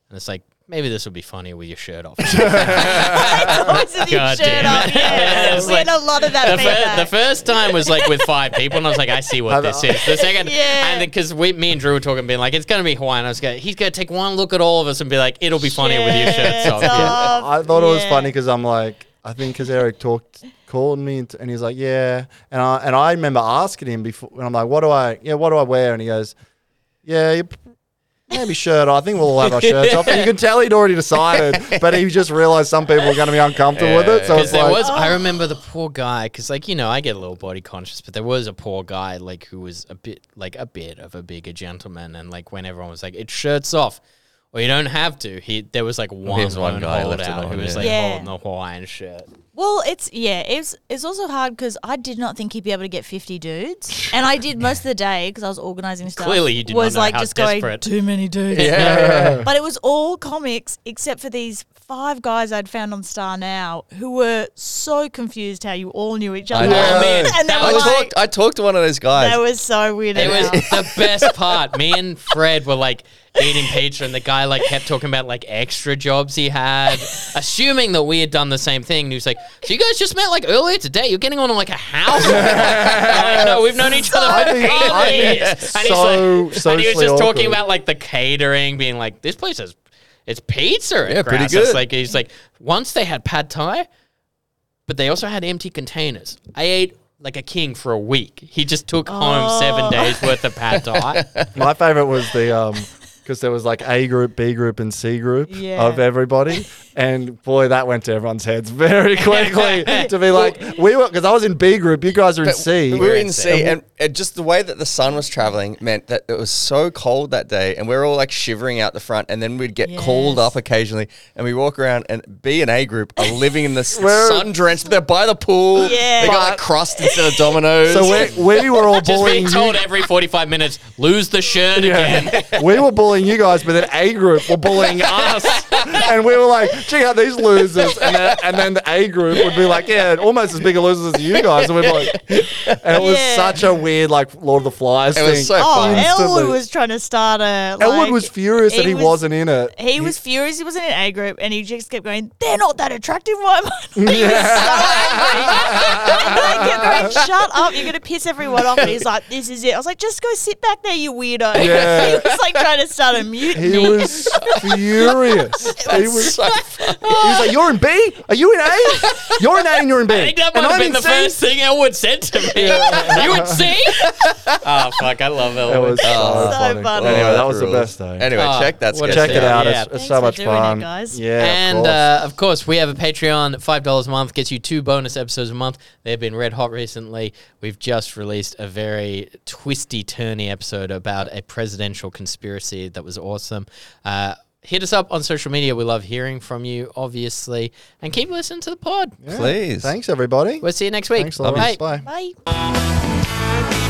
and it's like, maybe this will be funny with your shirt off. *laughs* Always with your God shirt damn off. it. Yeah, *laughs* It's we had like- a lot of that the, fir- feedback. the first time was like with five people, and I was like, I see what this is. The second, Yeah. and because we, me and Drew were talking, being like, it's gonna be Hawaiian. I was going, he's gonna take one look at all of us and be like, it'll be funny with your shirts off. Yeah. off. I thought it was Yeah. funny because I'm like, I think because Eric talked, called me, and, and he's like, yeah, and I and I remember asking him before, and I'm like, what do I, yeah, what do I wear? And he goes, yeah, you maybe shirt. I think we'll all have our shirts *laughs* off. And you can tell he'd already decided, but he just realized some people were going to be uncomfortable with it. So it's there like, was, I remember the poor guy. Because like you know, I get a little body conscious, but there was a poor guy like who was a bit like a bit of a bigger gentleman, and like when everyone was like, "It's shirts off," or you don't have to. He there was like one, one guy left it who was yeah. like Yeah. holding the Hawaiian shirt. Well, it's yeah, it's it's also hard because I did not think he'd be able to get fifty dudes, and I did most of the day because I was organizing stuff. Clearly you did not was know like how just desperate. going too many dudes. Yeah. *laughs* But it was all comics except for these five guys I'd found on Star Now who were so confused how you all knew each other. I know. Oh, *laughs* man, and they that were I was like, talked. I talked to one of those guys. that was so weird. It was the best part. Me and Fred were like eating pizza, and the guy like kept talking about like extra jobs he had, *laughs* assuming that we had done the same thing. And he was like, "So you guys just met like earlier today? You're getting on like a house?" *laughs* Like, no, we've known each other for think- five I years. And he's like, and he was just talking about like the catering, being like, "This place is." It's pizza. Yeah, pretty Grass. It's good. Like he's like, once they had pad thai, but they also had empty containers. I ate like a king for a week. He just took home seven days worth of pad thai. *laughs* My favorite was the um because there was like A group, B group, and C group Yeah. of everybody, *laughs* and boy, that went to everyone's heads very quickly *laughs* to be like, we were because I was in B group, you guys are in But C. We were in in C, and, and just the way that the sun was traveling meant that it was so cold that day, and we were all like shivering out the front, and then we'd get called up occasionally, and we walk around, and B and A group are living in the *laughs* sun drenched. They're by the pool. Yeah. they got like crust instead of Domino's. So we, we were all Just bullying being told every 45 minutes, lose the shirt again. we were bullying you guys, but then A group were bullying us, and we were like, check out these losers, and then, and then the A group would be like, yeah, almost as big a losers as you guys, and we're like, and it was Yeah. such a weird like Lord of the Flies It thing. was so Oh, fun. Elwood was trying to start a. Elwood was furious that he was- wasn't in it. He was furious. He wasn't in A group, and he just kept going. They're not that attractive. Why am I? *laughs* He was so angry. *laughs* and I kept going, "Shut up! You're gonna piss everyone off." And he's like, "This is it." I was like, "Just go sit back there, you weirdo." *laughs* Yeah. he was like trying to start a mutiny. He was furious. *laughs* he was. so fun. He was like, "You're in B. Are you in A? You're in A and you're in B." *laughs* I think that and have I'm been the C." first thing Elwood said to me. you would *laughs* see? oh, fuck. I love It Elwood. was so, Oh. So funny. funny. Anyway, that was the best day. Anyway, Oh, check that. what a sketch Check it out. yeah. It's, it's Thanks so for much doing it, fun, guys. Yeah, of and course. uh, of course, we have a Patreon. Five dollars a month gets you two bonus episodes a month. They've been red hot recently. We've just released a very twisty, turny episode about a presidential conspiracy that was awesome. Uh, hit us up on social media. We love hearing from you, obviously, and keep listening to the pod. Yeah. Please. Thanks, everybody. We'll see you next week. Thanks, Lawrence. Bye. Bye. Bye.